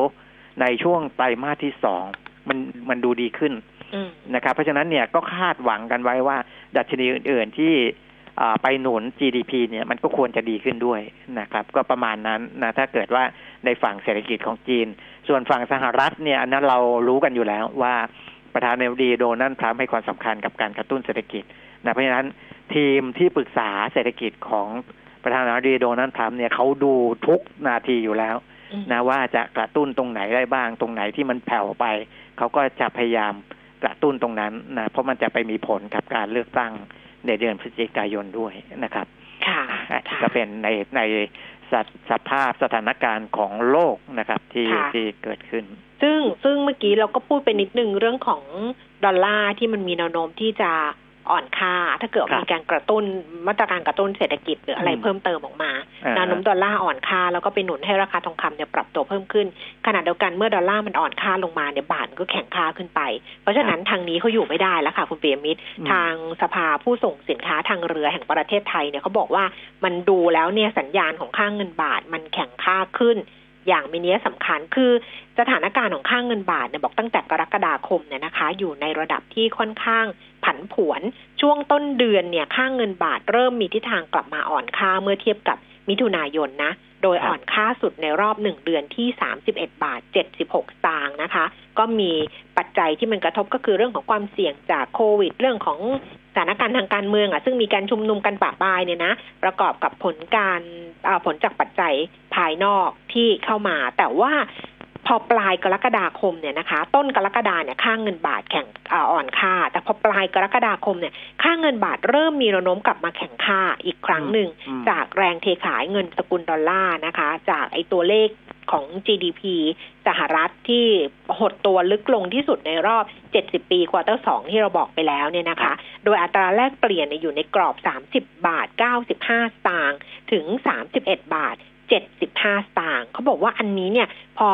ในช่วงไตรมาสที่สองมันมันดูดีขึ้นอืมนะครับเพราะฉะนั้นเนี่ยก็คาดหวังกันไว้ว่า ดัชนีอื่น ๆ ที่อ่าไปหนุน GDP เนี่ยมันก็ควรจะดีขึ้นด้วยนะครับ ก็ประมาณนั้นนะถ้าเกิดว่าในฝั่งเศรษฐกิจของจีน ส่วนฝั่งสหรัฐเนี่ยอันนั้นเรารู้กันอยู่แล้วว่าประธานาธิบดีโดนัลด์ทรัมป์ให้ความสำคัญกับการกระตุ้นเศรษฐกิจนะเพราะฉะนั้นทีมที่ปรึกษาเศรษฐกิจของประธานาธิบดีโดนัลด์ทรัมป์เนี่ยเขาดูทุกนาทีอยู่แล้วอืม นะว่าจะกระตุ้นตรงไหนได้บ้าง ตรงไหนที่มันแผ่วไป เขาก็จะพยายามกระตุ้นตรงนั้นนะเพราะมันจะไปมีผลกับการเลือกตั้งในเดือนพฤศจิกายนด้วยนะครับ ค่ะอะค่ะก็เป็นในในสภสภาพสถานการณ์ของโลกนะครับที่ค่ะที่เกิดขึ้น ซึ่งซึ่งเมื่อกี้เราก็พูดไปนิดนึงเรื่องของดอลลาร์ที่มันมีแนวโน้มที่จะ อ่อนค่า ถ้าเกิดครับมีการกระตุ้นมาตรการกระตุ้นเศรษฐกิจหรืออะไรอืมเพิ่มเติมออกมาอ่าแนวโน้มดอลลาร์อ่อนค่า แล้วก็ไปหนุนให้ราคาทองคำเนี่ยปรับตัวเพิ่มขึ้นขณะเดียวกันเมื่อดอลลาร์มันอ่อนค่าลงมาเนี่ยบาทมันก็แข็งค่าขึ้นไป เพราะฉะนั้นทางนี้เขาอยู่ไม่ได้แล้วค่ะ คุณเปียมิตรอืมทางสภาผู้ส่งสินค้าทางเรือแห่งประเทศไทยเนี่ยเขาบอกว่ามันดูแล้วเนี่ยสัญญาณของค่างเงินบาทมันแข็งค่าขึ้น อย่างมีนัยสำคัญ คือสถานการณ์ของค่างเงินบาทเนี่ยบอกตั้งแต่กรกฎาคมเนี่ยนะคะ อยู่ในระดับที่ค่อนข้างผันผวน ช่วงต้นเดือนเนี่ยค่างเงินบาทเริ่มมีทิศทางกลับมาอ่อนค่าเมื่อเทียบกับมิถุนายนนะ โดยครับอ่อนค่าสุดในรอบหนึ่งเดือนที่31บาท76สตางค์นะคะ ก็มีปัจจัยที่มันกระทบก็คือเรื่องของความเสี่ยงจากโควิด เรื่องของสถานการณ์ทางการเมืองอะซึ่งมีการชุมนุมกันปะปายเนี่ยนะ ประกอบกับผลการอ่าผลจากปัจจัยภายนอกที่เข้ามา แต่ว่า พอปลายกรกฎาคมเนี่ยนะคะ ต้นกรกฎาเนี่ยค่างเงินบาทแข็งอาอ่อนค่า แต่พอปลายกรกฎาคมเนี่ยค่าเงินบาทเริ่มมีแนวโน้มกลับมาแข็งค่าอีกครั้งหนึ่งอืมจากแรงเทขายเงินสกุลดอลลาร์นะคะ จากไอ้ตัวเลขของ GDP สหรัฐที่หดตัวลึกลงที่สุดในรอบ 70 ปี quarter สองที่เราบอกไปแล้วเนี่ยนะคะ โดยอัตราแลกเปลี่ยนเนี่ยอยู่ในกรอบ 30 บาท 95 สตางค์ ถึง 31 บาท 75 สตางค์เขาบอกว่าอันนี้เนี่ยพอ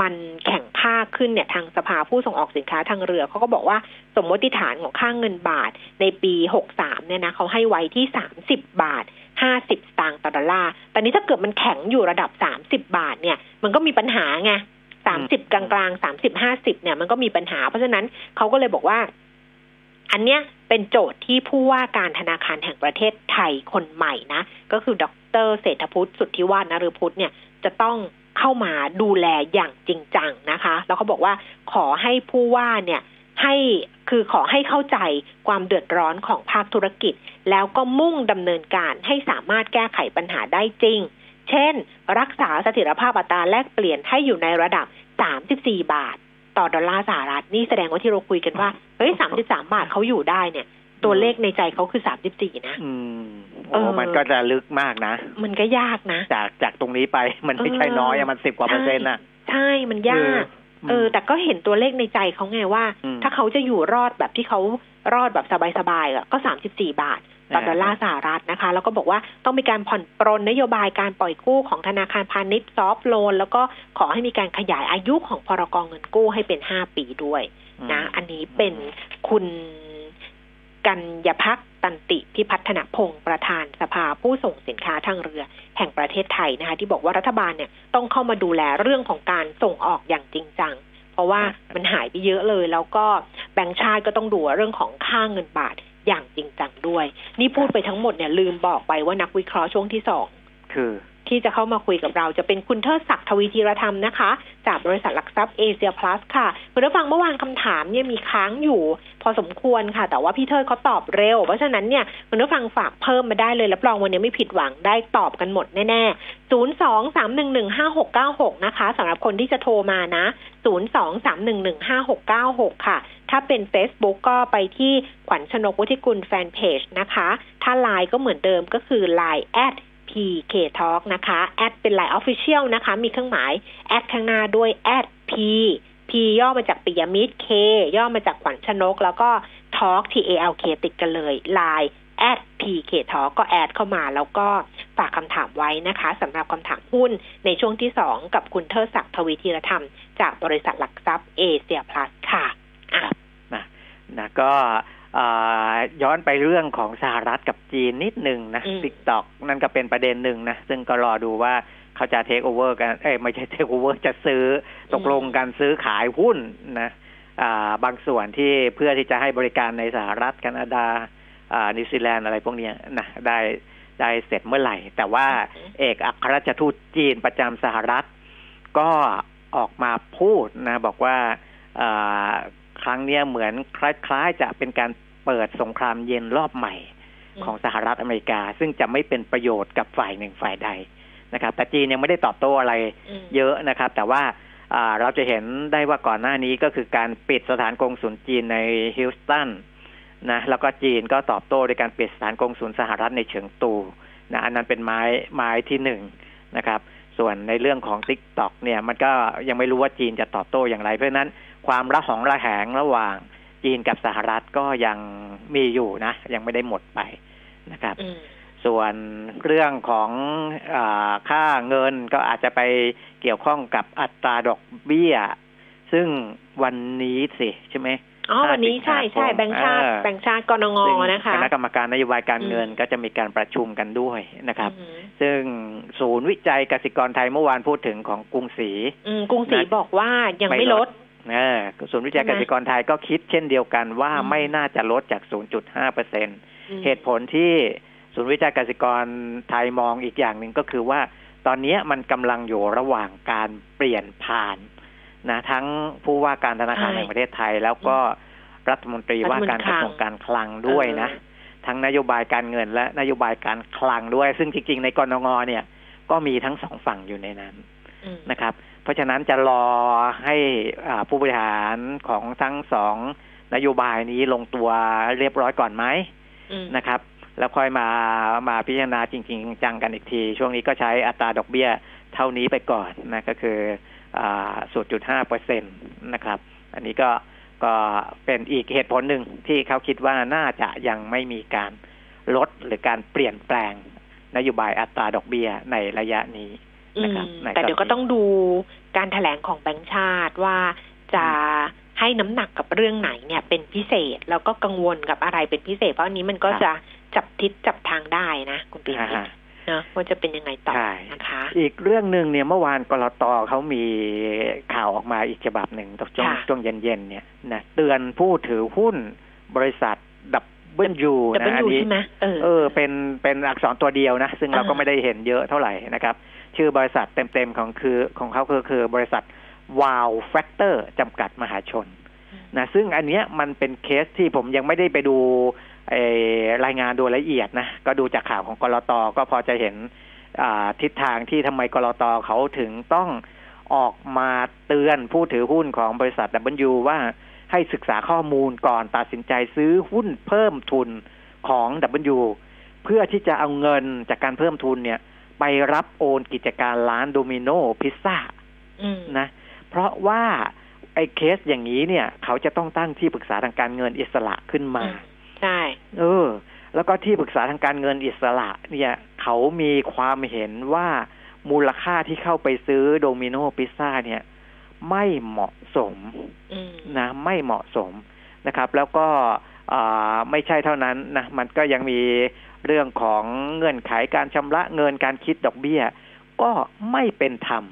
มันแข็งค่าขึ้นเนี่ยทางสภาผู้ส่งออกสินค้าทางเรือเขาก็บอกว่าสมมติฐานของค่างเงินบาทในปี 63 เนี่ยนะเขาให้ไว้ที่ 30 บาท 50 สตางค์ต่อดอลลาร์แต่นี้ถ้าเกิดมันแข็งอยู่ระดับ 30 บาทเนี่ยมันก็มีปัญหาไง 30 กลางๆ 30 50 เนี่ยมันก็มีปัญหา เพราะฉะนั้นเขาก็เลยบอกว่า อันเนี้ย เป็นโจทย์ที่ผู้ว่าการธนาคารแห่งประเทศไทยคนใหม่นะ ก็คือดรเศรษฐพุทธสุทธิวาฒนฤพุทธเนี่ยจะต้องเข้ามาดูแลอย่างจริงจังนะคะ แล้วเขาบอกว่าขอให้ผู้ว่าเนี่ยให้คือขอให้เข้าใจความเดือดร้อนของภาคธุรกิจ แล้วก็มุ่งดำเนินการให้สามารถแก้ไขปัญหาได้จริง เช่น รักษาเสถียรภาพอัตราแลกเปลี่ยนให้อยู่ในระดับ 34 บาท ต่อดอลลาร์สหรัฐนี่แสดงว่าที่เราคุยกันว่าเฮ้ย33บาทเขาอยู่ได้เนี่ย ตัวเลขในใจเขาคือ34นะอืมเอโอ้อมันก็จะลึกมากนะ มันก็ยากนะ จากจากตรงนี้ไปมันไม่ใช่น้อยอะมันสิบกว่าเปอร์เซ็นต์น่ะใช่มันยากมเออ แต่ก็เห็นตัวเลขในใจเขาไงว่าอืมถ้าเขาจะอยู่รอดแบบที่เขารอดแบบสบายๆอะก็34บาท ต่อดอลลาร์สหรัฐนะคะ แล้วก็บอกว่าต้องมีการผ่อนปรนนโยบายการปล่อยกู้ของธนาคารพาณิชย์ซอฟท์โลน แล้วก็ขอให้มีการขยายอายุของพรกองเงินกู้ให้เป็น5ปีด้วยนะ อันนี้เป็นคุณกัญญพักตันติพิพัฒนพงศ์ประธานสภาผู้ส่งสินค้าทางเรือ แห่งประเทศไทยนะคะ ที่บอกว่ารัฐบาลเนี่ยต้องเข้ามาดูแลเรื่องของการส่งออกอย่างจริงจัง เพราะว่ามันหายไปเยอะเลย แล้วก็แบงก์ชาติก็ต้องดูเรื่องของค่าเงินบาท อย่างจริงจังด้วย นี่พูดไปทั้งหมดเนี่ยลืมบอกไปว่านักวิเคราะห์ช่วงที่สองคือ ที่จะเข้ามาคุยกับเราจะเป็นคุณเทิดศักดิ์ทวีธีรธรรมนะคะ จากบริษัทหลักทรัพย์เอเชียพลัสค่ะคุณผู้ฟังเมื่อวานคำถามเนี่ยมีค้างอยู่ พอสมควรค่ะ แต่ว่าพี่เทิดเขาตอบเร็ว เพราะฉะนั้นเนี่ยคุณผู้ฟังฝากเพิ่มมาได้เลยรับรองวันนี้ไม่ผิดหวังได้ตอบกันหมดแน่ๆ0 2 3 1 1 5 6 9 6นะคะสำหรับคนที่จะโทรมานะ0 2 3 1 1 5 6 9 6ค่ะ ถ้าเป็น Facebook ก็ไปที่ขวัญชนกวุฒิกุลแฟนเพจนะคะ ถ้าไลน์ก็เหมือนเดิมก็คือ Line แอด PK Talk นะคะแอดเป็น Line Official นะคะ มีเครื่องหมายadd ข้างหน้าด้วย add P P ย่อมาจากปิยมิตร K ย่อมาจากขวัญชนก แล้วก็ Talk T A L K ติดกันเลย Line add PK Talk ก็ add เข้ามาแล้วก็ฝากคำถามไว้นะคะสำหรับคำถามหุ้นในช่วงที่2กับคุณเทิดศักดิ์ทวีธีระธรรม จากบริษัทหลักทรัพย์เอเชียพลัสค่ะอะนะนะก็ ย้อนไปเรื่องของสหรัฐกับจีนนิดหนึ่งนะอืม TikTok นั่นก็เป็นประเด็นหนึ่งนะ ซึ่งก็รอดูว่าเขาจะเทคโอเวอร์กัน เอ้ยไม่ใช่เทคโอเวอร์จะซื้อตกลงกันซื้อขายหุ้นนะอ่าบางส่วนที่เพื่อที่จะให้บริการในสหรัฐแคนาดาอ่านิวซีแลนด์อะไรพวกเนี้ยนะได้ได้เสร็จเมื่อไหร่ แต่ว่าอืมเอกอัครราชทูตจีนประจำสหรัฐ ก็ออกมาพูดนะ บอกว่าอ่า ครั้งเนี้ยเหมือนคล้ายๆจะเป็นการเปิดสงครามเย็นรอบใหม่ของสหรัฐอเมริกา ซึ่งจะไม่เป็นประโยชน์กับฝ่ายหนึ่งฝ่ายใดนะครับ แต่จีนยังไม่ได้ตอบโต้อะไรมเยอะนะครับ แต่ว่าอ่าเราจะเห็นได้ว่าก่อนหน้านี้ก็คือการปิดสถานกงสุลจีนในฮิลสตันนะแล้วก็จีนก็ตอบโต้ด้วยการปิดสถานกงสุลสหรัฐในเฉิงตูนะอันนั้นเป็นไม้ไม้ที่หนึ่งนะครับ ส่วนในเรื่องของ t ิ k t o k เนี่ยมันก็ยังไม่รู้ว่าจีนจะตอบโต้อย่างไร เพราะฉะนั้น ความระหองระแหงระหว่างจีนกับสหรัฐก็ยังมีอยู่นะ ยังไม่ได้หมดไปนะครับอืมส่วนเรื่องของอาค่าเงินก็อาจจะไปเกี่ยวข้องกับอัตราดอกเบี้ย ซึ่งวันนี้สิใช่ไหมอ๋อวันนี้ใช่ใช่แบงค์ชาติเออแบงค์ชาติกนงซึ่งนะคะคณะกรรมการนโยบายการเงินอืมก็จะมีการประชุมกันด้วยนะครับอืมซึ่งศูนย์วิจัยกสิกรไทยเมื่อวานพูดถึงของกรุงศรีอืมกรุงศรีนะบอกว่ายังไม่ลด เออศูนย์วิจัยใช่กไหมสิกรไทยก็คิดเช่นเดียวกันว่าอืมไม่น่าจะลดจาก 0.5เปอร์เซ็นอืมเหตุผลที่ศูนย์วิจัยกสิกรไทยมองอีกอย่างหนึ่งก็คือว่า ตอนนี้มันกำลังอยู่ระหว่างการเปลี่ยนผ่านนะทั้งผู้ว่าการธนาคารใช่แห่งประเทศไทย แล้วก็รัฐมนตรีว่าการกระทรวงการคลังด้วยนะเออทั้งนโยบายการเงินและนโยบายการคลังด้วย ซึ่งจริงๆ ในกรงงเนี่ย ก็มีทั้งสองฝั่งอยู่ในนั้นอืมนะครับ เพราะฉะนั้นจะรอให้อ่าผู้บริหารของทั้งสองนโยบายนี้ลงตัวเรียบร้อยก่อนไหมอืมนะครับ แล้วค่อยมามาพิจารณาจริง ๆ จังกันอีกที ช่วงนี้ก็ใช้อัตราดอกเบี้ยเท่านี้ไปก่อนนะก็คืออ่า0.5เปอร์เซ็นตนะครับ อันนี้ก็ก็เป็นอีกเหตุผลหนึ่งที่เขาคิดว่าน่าจะยังไม่มีการลดหรือการเปลี่ยนแปลงนโยบายอัตราดอกเบี้ยในระยะนี้อื นะมครับในแต่เดี๋ยวก็ตอนนี้ต้องดูการแถลงของแบงค์ชาติว่าจะให้น้ำหนักกับเรื่องไหนเนี่ยเป็นพิเศษแล้วก็กังวลกับอะไรเป็นพิเศษ เพราะอันนี้มันก็ครับจะจับทิศจับทางได้นะคุณปีอ่ามิตฮะรเนาะว่าจะเป็นยังไงต่อใช่นะคะ อีกเรื่องหนึ่งเนี่ยเมื่อวานกรตเขามีข่าวออกมาอีกฉบับหนึ่งตอนช่วงค่ะช่วงเย็นๆเนี่ยนะเตือนผู้ถือหุ้นบริษัท W แต่นะเป็นอัอยู่นี้ใช่ไหมเออเออเป็นเป็นอักษรตัวเดียวนะ ซึ่งเราก็อ่าไม่ได้เห็นเยอะเท่าไหร่นะครับ ชื่อบริษัทเต็มๆของคือของเขาคือคือบริษัท Wow Factor จำกัดมหาชนนะซึ่งอันเนี้ยมันเป็นเคสที่ผมยังไม่ได้ไปดูเอ่อรายงานโดยละเอียดนะ ก็ดูจากข่าวของกลตก็พอจะเห็นอ่าทิศทางที่ทำไมกลตเขาถึงต้องออกมาเตือนผู้ถือหุ้นของบริษัท W ว่าให้ศึกษาข้อมูลก่อนตัดสินใจซื้อหุ้นเพิ่มทุนของ W เพื่อที่จะเอาเงินจากการเพิ่มทุนเนี่ย ไปรับโอนกิจการร้านโดมิโนพิซซ่าอืมนะ เพราะว่าไอ้เคสอย่างนี้เนี่ย เขาจะต้องตั้งที่ปรึกษาทางการเงินอิสระขึ้นมา ใช่ เออ แล้วก็ที่ปรึกษาทางการเงินอิสระ เนี่ย เขามีความเห็นว่ามูลค่าที่เข้าไปซื้อโดมิโนพิซซ่าเนี่ย ไม่เหมาะสมอืมนะ ไม่เหมาะสมนะครับ แล้วก็อ่า ไม่ใช่เท่านั้นนะมันก็ยังมีเรื่องของเงื่อนไขการชำระเงินการคิดดอกเบี้ย ก็ไม่เป็นธรรม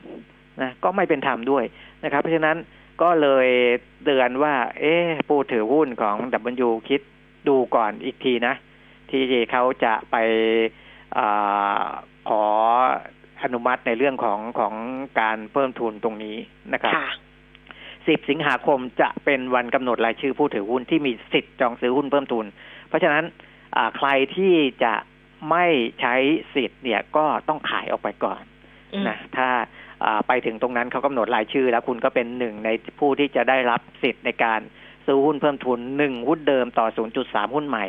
นะก็ไม่เป็นธรรมด้วยนะครับ เพราะฉะนั้นก็เลยเตือนว่า เอ๊ะผู้ถือหุ้นของ W คิดดูก่อนอีกทีนะ ที่เขาจะไปอขออนุมัติในเรื่องของของการเพิ่มทุนตรงนี้นะครับ 10 สิงหาคมจะเป็นวันกำหนดรายชื่อผู้ถือหุ้นที่มีสิทธิ์จองซื้อหุ้นเพิ่มทุน เพราะฉะนั้นอ่าใครที่จะไม่ใช้สิทธิ์เนี่ยก็ต้องขายออกไปก่อนอืมนะถ้าอ่าไปถึงตรงนั้นเขากำหนดรายชื่อ แล้วคุณก็เป็นหนึ่งในผู้ที่จะได้รับสิทธิ์ในการซื้อหุ้นเพิ่มทุนหนึ่งหุ้นเดิมต่อ 0.3 หุ้นใหม่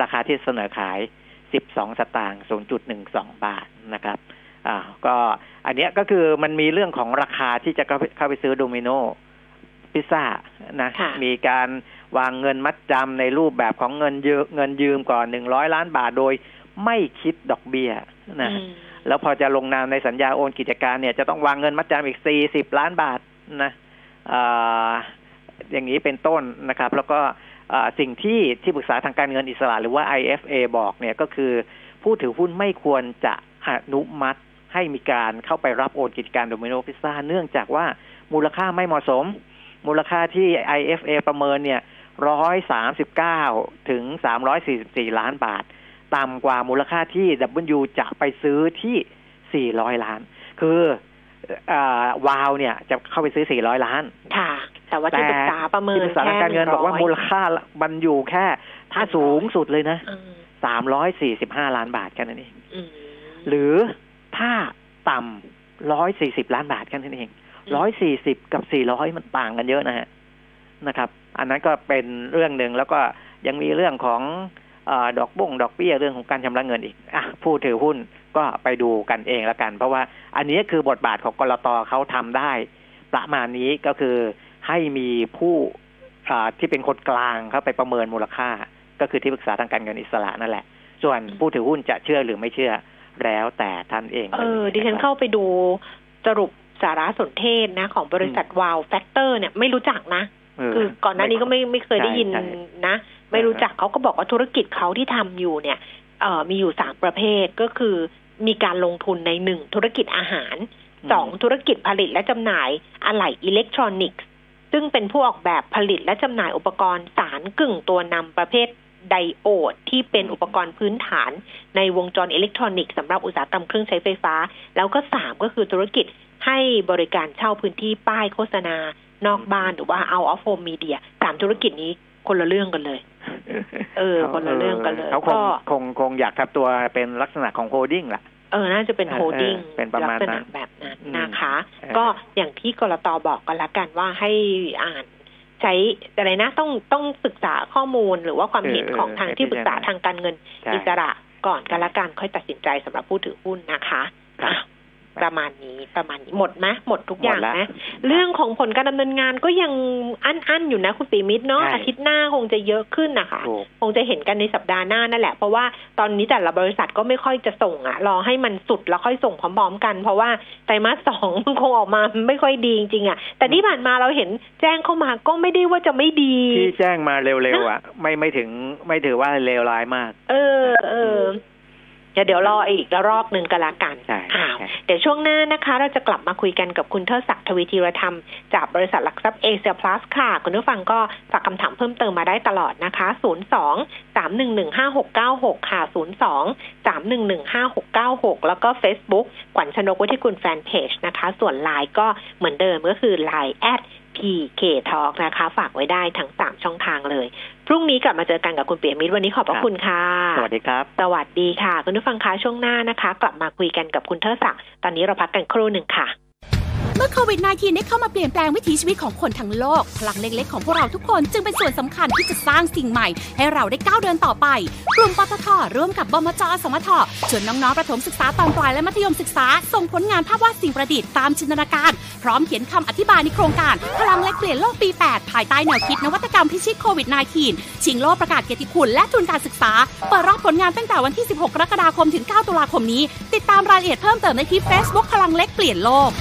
ราคาที่เสนอขาย 12 สตางค์ 0.12 บาทนะครับอ่าก็อันเนี้ยก็คือมันมีเรื่องของราคาที่จะเข้าไปเข้าไปซื้อโดมิโน พิซซ่านะค่ะมีการวางเงินมัดจำในรูปแบบของเงินยืมเงินยืมก่อน100ล้านบาทโดยไม่คิดดอกเบี้ยนะอืมแล้วพอจะลงนามในสัญญาโอนกิจการเนี่ยจะต้องวางเงินมัดจำอีก40ล้านบาทนะอ่าอย่างนี้เป็นต้นนะครับ แล้วก็อ่าสิ่งที่ที่ปรึกษาทางการเงินอิสระหรือว่า IFA บอกเนี่ยก็คือ ผู้ถือหุ้นไม่ควรจะอนุมัติให้มีการเข้าไปรับโอนกิจการโดมิโนพิซซ่าเนื่องจากว่ามูลค่าไม่เหมาะสม มูลค่าที่ IFA ประเมินเนี่ยร้อยสามสิบเก้าถึงสามร้อยสี่สิบสี่ล้านบาท ต่ำกว่ามูลค่าที่ W จะไปซื้อที่400ล้าน คืออาวาวเนี่ยจะเข้าไปซื้อ400ล้าน ค่ะ แต่ว่าที่ปรึกษาประเมินที่ปรึกษาทางการเงินบอกว่ามูลค่ามันอยู่แค่ ถ้าสูงสุดเลยนะอืม345ล้านบาทแค่นั้นเองอืมหรือถ้าต่ำ140ล้านบาทแค่นั้นเอง 140กับ400มันต่างกันเยอะนะฮะนะครับ อันนั้นก็เป็นเรื่องหนึ่งแล้วก็ยังมีเรื่องของดอกบ้งดอกเบี้ยเรื่องของการชำระเงินอีกอะผู้ถือหุ้นก็ไปดูกันเองแล้วกัน เพราะว่าอันนี้คือบทบาทของกลตเขาทำได้ ประมาณนี้ก็คือให้มีผู้ที่เป็นคนกลางเข้าไปประเมินมูลค่า ก็คือที่ปรึกษาทางการเงินอิสระนั่นแหละ ส่วนผู้ถือหุ้นจะเชื่อหรือไม่เชื่อแล้วแต่ท่านเอง เออดิฉันเข้าไปดูสรุป สารสนเทศนะ ของบริษัท Wow Factor เนี่ยไม่รู้จักนะเออคือก่อนหน้านี้ก็ไม่ไม่เคยได้ยินใช่นะ ไม่รู้จักเขาก็บอกว่าธุรกิจเขาที่ทำอยู่เนี่ยเอ่อมีอยู่สามประเภทก็คือมีการลงทุนในหนึ่งธุรกิจอาหารมสองธุรกิจผลิตและจำหน่ายอะไหล่อิเล็กทรอนิกส์ ซึ่งเป็นผู้ออกแบบผลิตและจำหน่ายอุปกรณ์สารกึ่งตัวนำประเภทไดโอด ที่เป็นอุปกรณ์พื้นฐานในวงจรอิเล็กทรอนิกส์สำหรับอุตสาหกรรมเครื่องใช้ไฟฟ้า แล้วก็สามก็คือธุรกิจ ให้บริการเช่าพื้นที่ป้ายโฆษณานอกบ้านหรือว่า out of home media สามธุรกิจนี้คนละเรื่องกันเลย เออ คนละเรื่องกันเลยเขาก็คงคงคงอยากทำตัวเป็นลักษณะของ holding แหละเออ น่าจะเป็นเออ holding เออเป็นประมาณลักษณะนั้นแบบนั้นอืมนะคะเออก็อย่างที่กลตบอกกันละกันว่าให้อ่านใช้อะไรนะต้องต้องศึกษาข้อมูลหรือว่าความเห็นของทางที่ปรึกษาทางการเงินใช่อิสระก่อนกันละกันค่อยตัดสินใจสำหรับผู้ถือหุ้นนะคะครับอะ ประมาณนี้ประมาณนี้หมดไหมหมดทุกอย่างหมดแล้วนะเรื่องของผลการดำเนินงานก็ยังอั้นอั้นๆอยู่นะ คุณปีมิตรเนาะใช่อาทิตย์หน้าคงจะเยอะขึ้นนะคะถูกคงจะเห็นกันในสัปดาห์หน้านั่นแหละเพราะว่าตอนนี้แต่ละบริษัทก็ไม่ค่อยจะส่งอะรอให้มันสุดแล้วค่อยส่งพร้อมๆกัน เพราะว่าไตรมาสสองมันคงออกมาไม่ค่อยดีจริงๆอะแต่ที่ผ่านมาเราเห็นแจ้งเข้ามาก็ไม่ได้ว่าจะไม่ดี ที่แจ้งมาเร็วๆอะไม่ไม่ถึงไม่ถือว่าเลวร้ายมาก เออเออ เดี๋ยวเดี๋ยวรออีกระรอกหนึ่งก็แล้วกันใช่อ้าวใช่เดี๋ยวช่วงหน้านะคะ เราจะกลับมาคุยกันกับคุณเทิดศักดิ์ทวีธีรธรรม จากบริษัทหลักทรัพย์เอเชียพลัสค่ะ คุณผู้ฟังก็ฝากคำถามเพิ่มเติมมาได้ตลอดนะคะ 02 311 5696 ค่ะ 02 311 5696 แล้วก็ Facebook ขวัญชนกวุฒิกุลแฟนเพจนะคะ ส่วนไลน์ก็เหมือนเดิมก็คือ Line at PK Talk นะคะ ฝากไว้ได้ทั้ง3ช่องทางเลย พรุ่งนี้กลับมาเจอกันกับคุณเปียมิตรวันนี้ขอบพระคุณค่ะ สวัสดีครับ สวัสดีค่ะ คุณผู้ฟังคะช่วงหน้านะคะ กลับมาคุยกันกับคุณเทิดศักดิ์ตอนนี้เราพักกันครู่หนึ่งค่ะ เมื่อโควิด -19 ได้เข้ามาเปลี่ยนแปลงวิถีชีวิตของคนทั้งโลก พลังเล็กๆ ของพวกเราทุกคนจึงเป็นส่วนสำคัญที่จะสร้างสิ่งใหม่ ให้เราได้ก้าวเดินต่อไป กลุ่มปตทร่วมกับบมจสมทชวนน้องๆประถมศึกษาตอนปลายและมัธยมศึกษา ส่งผลงานภาพวาดสิ่งประดิษฐ์ตามจินตนาการ พร้อมเขียนคำอธิบายในโครงการ พลังเล็กเปลี่ยนโลกปี 8 ภายใต้แนวคิดนวัตกรรมพิชิตโควิด -19 ชิงโลกประกาศเกียรติคุณและทุนการศึกษาเปิดรับผลงานตั้งแต่วันที่ 16 กรกฎาคมถึง 9 ตุลาคมนี้ ติดตามรายละเอียดเพิ่มเติมได้ที่ Facebook พลังเล็กเปลี่ยนโลก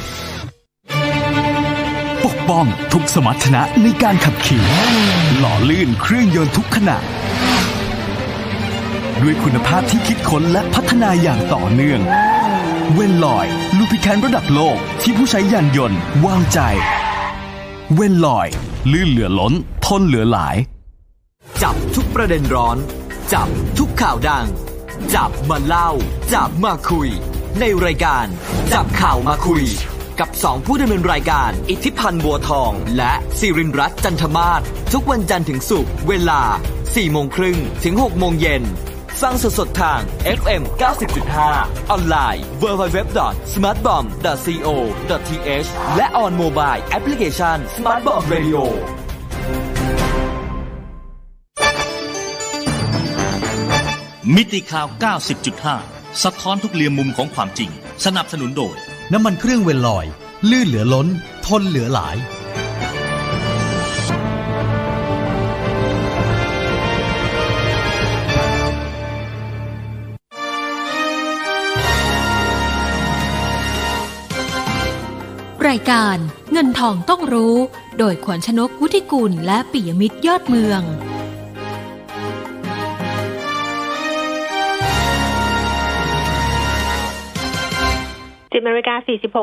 ปกป้องทุกสมรรถนะในการขับขี่ หล่อลื่นเครื่องยนต์ทุกขณะด้วยคุณภาพที่คิดค้นและพัฒนาอย่างต่อเนื่อง เวนลอยลูพิแคนระดับโลกที่ผู้ใช้ยานยนต์วางใจ เวนลอย ลื่นเหลือล้น ทนเหลือหลาย จับทุกประเด็นร้อน จับทุกข่าวดัง จับมาเล่า จับมาคุย ในรายการ จับข่าวมาคุย กับสองผู้ดำเนินรายการ อิทธิพันธ์บัวทอง และสิรินรัตน์จันทมาศทุกวันจันทร์ถึงศุกร์เวลา 4 โมงครึ่งถึง 6 โมงเย็นฟังสดๆทาง FM 90.5 ออนไลน์ www.smartbomb.co.th และ on mobile application Smartbomb Radio มิติข่าว 90.5 สะท้อนทุกเรียมมุมของความจริง สนับสนุนโดย น้ำมันเครื่องเวนลอย ลื่นเหลือล้น ทนเหลือหลาย รายการเงินทองต้องรู้ โดยขวัญชนกุธิกุลและปิยมิตรยอดเมือง สิบนาฬิกา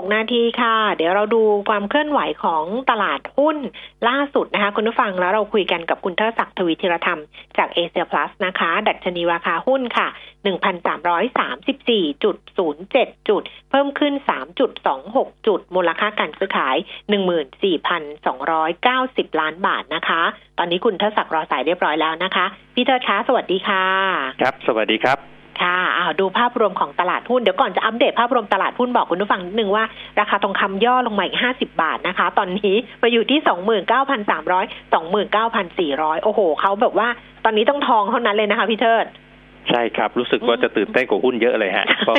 46นาทีค่ะ เดี๋ยวเราดูความเคลื่อนไหวของตลาดหุ้นล่าสุดนะคะ คุณผู้ฟังแล้วเราคุยกันกับคุณเทอศักดิ์ทวีธิรธรรมจากเอเชียพลัสนะคะ ดัชนีราคาหุ้นค่ะ1,334.07จุด เพิ่มขึ้น3.26จุด มูลค่าการซื้อขาย14,290ล้านบาทนะคะ ตอนนี้คุณเทอศักดิ์รอสายเรียบร้อยแล้วนะคะพี่เทอช้าสวัสดีค่ะ ครับ สวัสดีครับ ค่ะอ้าวดูภาพรวมของตลาดหุ้น เดี๋ยวก่อนจะอัปเดตภาพรวมตลาดหุ้นบอกคุณผู้ฟังนิดนึงว่า ราคาทองคำย่อลงมาอีก50บาทนะคะ ตอนนี้มาอยู่ที่29,300 29,400โอ้โหเขาแบบว่า ตอนนี้ต้องทองเท่านั้นเลยนะคะพี่เทิดใช่ครับ รู้สึกว่าจะตื่นเต้นกว่าหุ้นเยอะเลยฮะเพราะ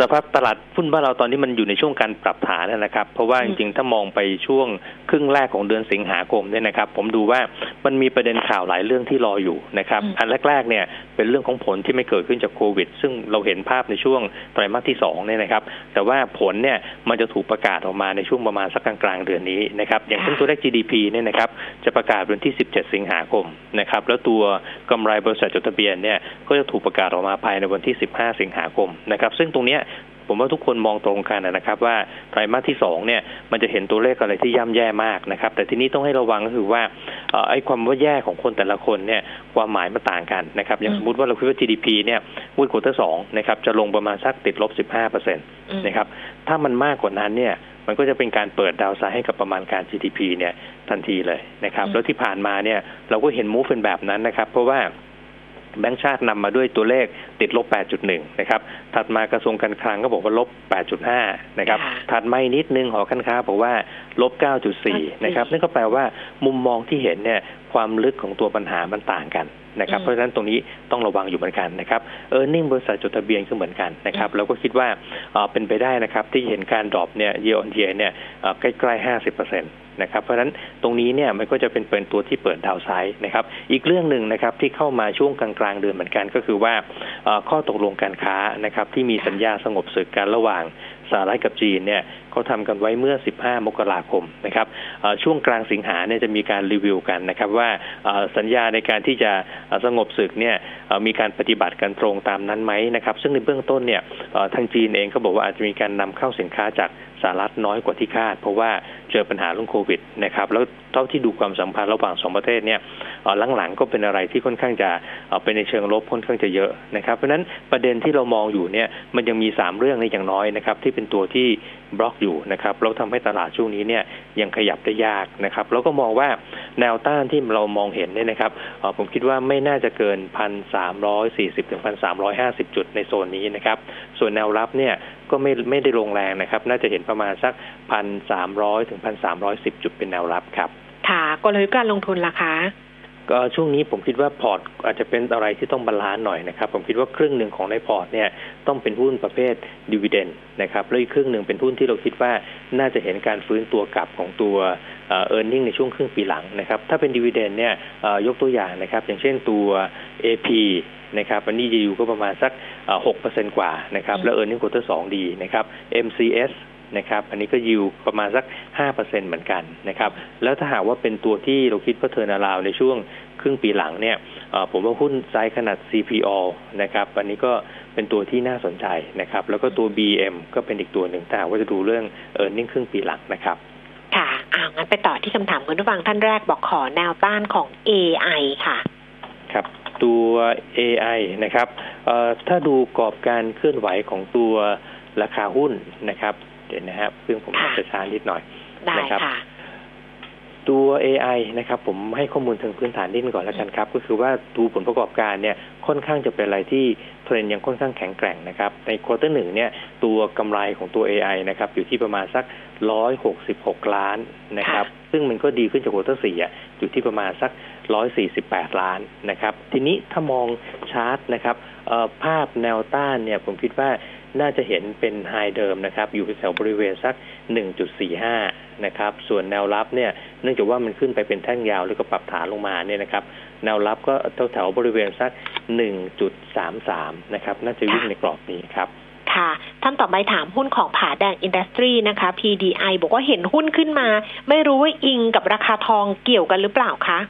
สภาพตลาดหุ้นบ้านเราตอนนี้มันอยู่ในช่วงการปรับฐานนะครับ เพราะว่าจริงๆ ถ้ามองไปช่วงครึ่งแรกของเดือนสิงหาคมเนี่ยนะครับ ผมดูว่ามันมีประเด็นข่าวหลายเรื่องที่รออยู่นะครับ อันแรกๆเนี่ย เป็นเรื่องของผลที่ไม่เกิดขึ้นจากโควิด ซึ่งเราเห็นภาพในช่วงไตรมาสที่สองเนี่ยนะครับ แต่ว่าผลเนี่ยมันจะถูกประกาศออกมาในช่วงประมาณสักกลางๆเดือนนี้นะครับอย่างเช่นตัวเลข GDP เนี่ยนะครับจะประกาศวันที่ 17 สิงหาคมนะครับแล้วตัวกำไรบริษัทจดทะเบียนเนี่ยก็จะถูกประกาศออกมาภายในวันที่ 15 สิงหาคมนะครับซึ่งตรงนี้ ผมว่าทุกคนมองตรงกันนะครับ ว่าไตรมาสที่สองเนี่ยมันจะเห็นตัวเลขอะไรที่ย่ำแย่มากนะครับ แต่ทีนี้ต้องให้ระวังก็คือว่าไอ้ความว่าแย่ของคนแต่ละคนเนี่ยความหมายมันต่างกันนะครับอย่างสมมติว่าเราคิดว่า GDP เนี่ยวุ้นควอเตอร์สองนะครับจะลงประมาณสักติดลบ15เปอร์เซ็นต์นะครับถ้ามันมากกว่านั้นเนี่ยมันก็จะเป็นการเปิดดาวไซด์ให้กับประมาณการ GDP เนี่ยทันทีเลยนะครับแล้วที่ผ่านมาเนี่ยเราก็เห็นมูฟเป็นแบบนั้นนะครับ เพราะว่าแบงก์ชาตินำมาด้วยตัวเลขติดลบ 8.1 นะครับ ถัดมากระทรวงการคลังก็บอกว่าลบ 8.5 นะครับ ถัดมานิดนึงหอการค้าบอกว่าลบ 9.4 นะครับ นั่นก็แปลว่ามุมมองที่เห็นเนี่ยความลึกของตัวปัญหามันต่างกันนะครับ เพราะฉะนั้นตรงนี้ต้องระวังอยู่เหมือนกันนะครับเออร์เน็งบริษัทจดทะเบียนก็เหมือนกันนะครับเราก็คิดว่าเป็นไปได้นะครับที่เห็นการ drop เนี่ย year on year เนี่ยใกล้ๆ 50%เนะครับเพราะฉะนั้นตรงนี้เนี่ยมันก็จะเป็นเป็นตัวที่เปิด downside นะครับอีกเรื่องหนึ่งนะครับที่เข้ามาช่วงกลางๆเดือนเหมือนกันก็คือว่าข้อตกลงการค้านะครับที่มีสัญญาสงบศึกกันระหว่าง สหรัฐกับจีนเนี่ยเขาทำกันไว้เมื่อ 15 มกราคมนะครับช่วงกลางสิงหาเนี่ยจะมีการรีวิวกันนะครับว่าสัญญาในการที่จะสงบศึกเนี่ยมีการปฏิบัติกันตรงตามนั้นไหมนะครับ ซึ่งในเบื้องต้นเนี่ยทางจีนเองก็บอกว่าอาจจะมีการนำเข้าสินค้าจากสหรัฐน้อยกว่าที่คาด เพราะว่าเจอปัญหาเรื่องโควิดนะครับแล้วเท่าที่ดูความสัมพันธ์ระหว่างสองประเทศเนี่ยหลังๆก็เป็นอะไรที่ค่อนข้างจะเป็นในเชิงลบค่อนข้างจะเยอะนะครับ เพราะฉะนั้นประเด็นที่เรามองอยู่เนี่ยมันยังมี3เรื่องในอย่างน้อยนะครับที่เป็นตัวที่บล็อกอยู่นะครับแล้วทำให้ตลาดช่วงนี้เนี่ยยังขยับได้ยากนะครับ แล้วก็มองว่าแนวต้านที่เรามองเห็นเนี่ยนะครับผมคิดว่าไม่น่าจะเกินพันสามร้อยสี่สิบถึงพันสามร้อยห้าสิบจุดในโซนนี้นะครับ ส่วนแนวรับเนี่ยก็ไม่ไม่ได้ลงแรงนะครับ น่าจะเห็นประมาณสักพันสามร้อยถึงพันสามร้อยสิบจุดเป็นแนวรับครับ ค่ะกลยุทธ์การลงทุนล่ะคะ ก็ช่วงนี้ผมคิดว่าพอร์ตอาจจะเป็นอะไรที่ต้อง balance หน่อยนะครับ ผมคิดว่าครึ่งหนึ่งของในพอร์ตเนี่ยต้องเป็นหุ้นประเภท dividend นะครับแล้วอีกครึ่งหนึ่งเป็นหุ้นที่เราคิดว่าน่าจะเห็นการฟื้นตัวกลับของตัว earning ในช่วงครึ่งปีหลังนะครับ ถ้าเป็น dividend เนี่ยยกตัวอย่างนะครับ อย่างเช่นตัว AP นะครับอันนี้จะอยู่ก็ประมาณสักหกเปอร์เซ็นต์กว่านะครับ แล้ว earning quarter สองดีนะครับ MCS นะครับอันนี้ก็ยิวประมาณสักห้าเปอร์เซ็นต์เหมือนกันนะครับแล้วถ้าหากว่าเป็นตัวที่เราคิดว่า turnaround ในช่วงครึ่งปีหลังเนี่ยผมว่าหุ้นไซส์ขนาด CPO นะครับอันนี้ก็เป็นตัวที่น่าสนใจนะครับแล้วก็ตัว BM ก็เป็นอีกตัวหนึ่งแต่ว่าจะดูเรื่องเออร์เน็งครึ่งปีหลังนะครับค่ะอ่างั้นไปต่อที่คำถามคุณผู้ฟังท่านแรกบอกขอแนวต้านของ AI ค่ะครับตัว AI นะครับถ้าดูกรอบการเคลื่อนไหวของตัวราคาหุ้นนะครับ เดี๋ยวนะครับ ซึ่งผมจะช้านิดหน่อยนะครับตัว AI นะครับผมให้ข้อมูลทางพื้นฐานนิดก่อนแล้วกันครับ ก็คือว่าดูผลประกอบการเนี่ยค่อนข้างจะเป็นอะไรที่เทรนยังค่อนข้างแข็งแกร่งนะครับ ใน quarter หนึ่งเนี่ยตัวกำไรของตัว AI นะครับอยู่ที่ประมาณสักร้อยหกสิบหกล้านนะครับ ซึ่งมันก็ดีขึ้นจาก quarter สี่อะอยู่ที่ประมาณสักร้อยสี่สิบแปดล้านนะครับ ทีนี้ถ้ามองชาร์ตนะครับภาพแนวต้านเนี่ยผมคิดว่า น่าจะเห็นเป็น high เดิมนะครับ อยู่แถวบริเวณสัก 1.45 นะครับ ส่วนแนวรับเนี่ยเนื่องจากว่ามันขึ้นไปเป็นแท่งยาวแล้วก็ปรับฐานลงมาเนี่ยนะครับ แนวรับก็แถวแถวบริเวณสัก 1.33 นะครับ น่าจะวิ่งในกรอบนี้ครับค่ะท่านต่อไปถามหุ้นของผาแดงอินดัสทรีนะคะ PDI บอกว่าเห็นหุ้นขึ้นมา ไม่รู้ว่าอิงกับราคาทองเกี่ยวกันหรือเปล่าคะ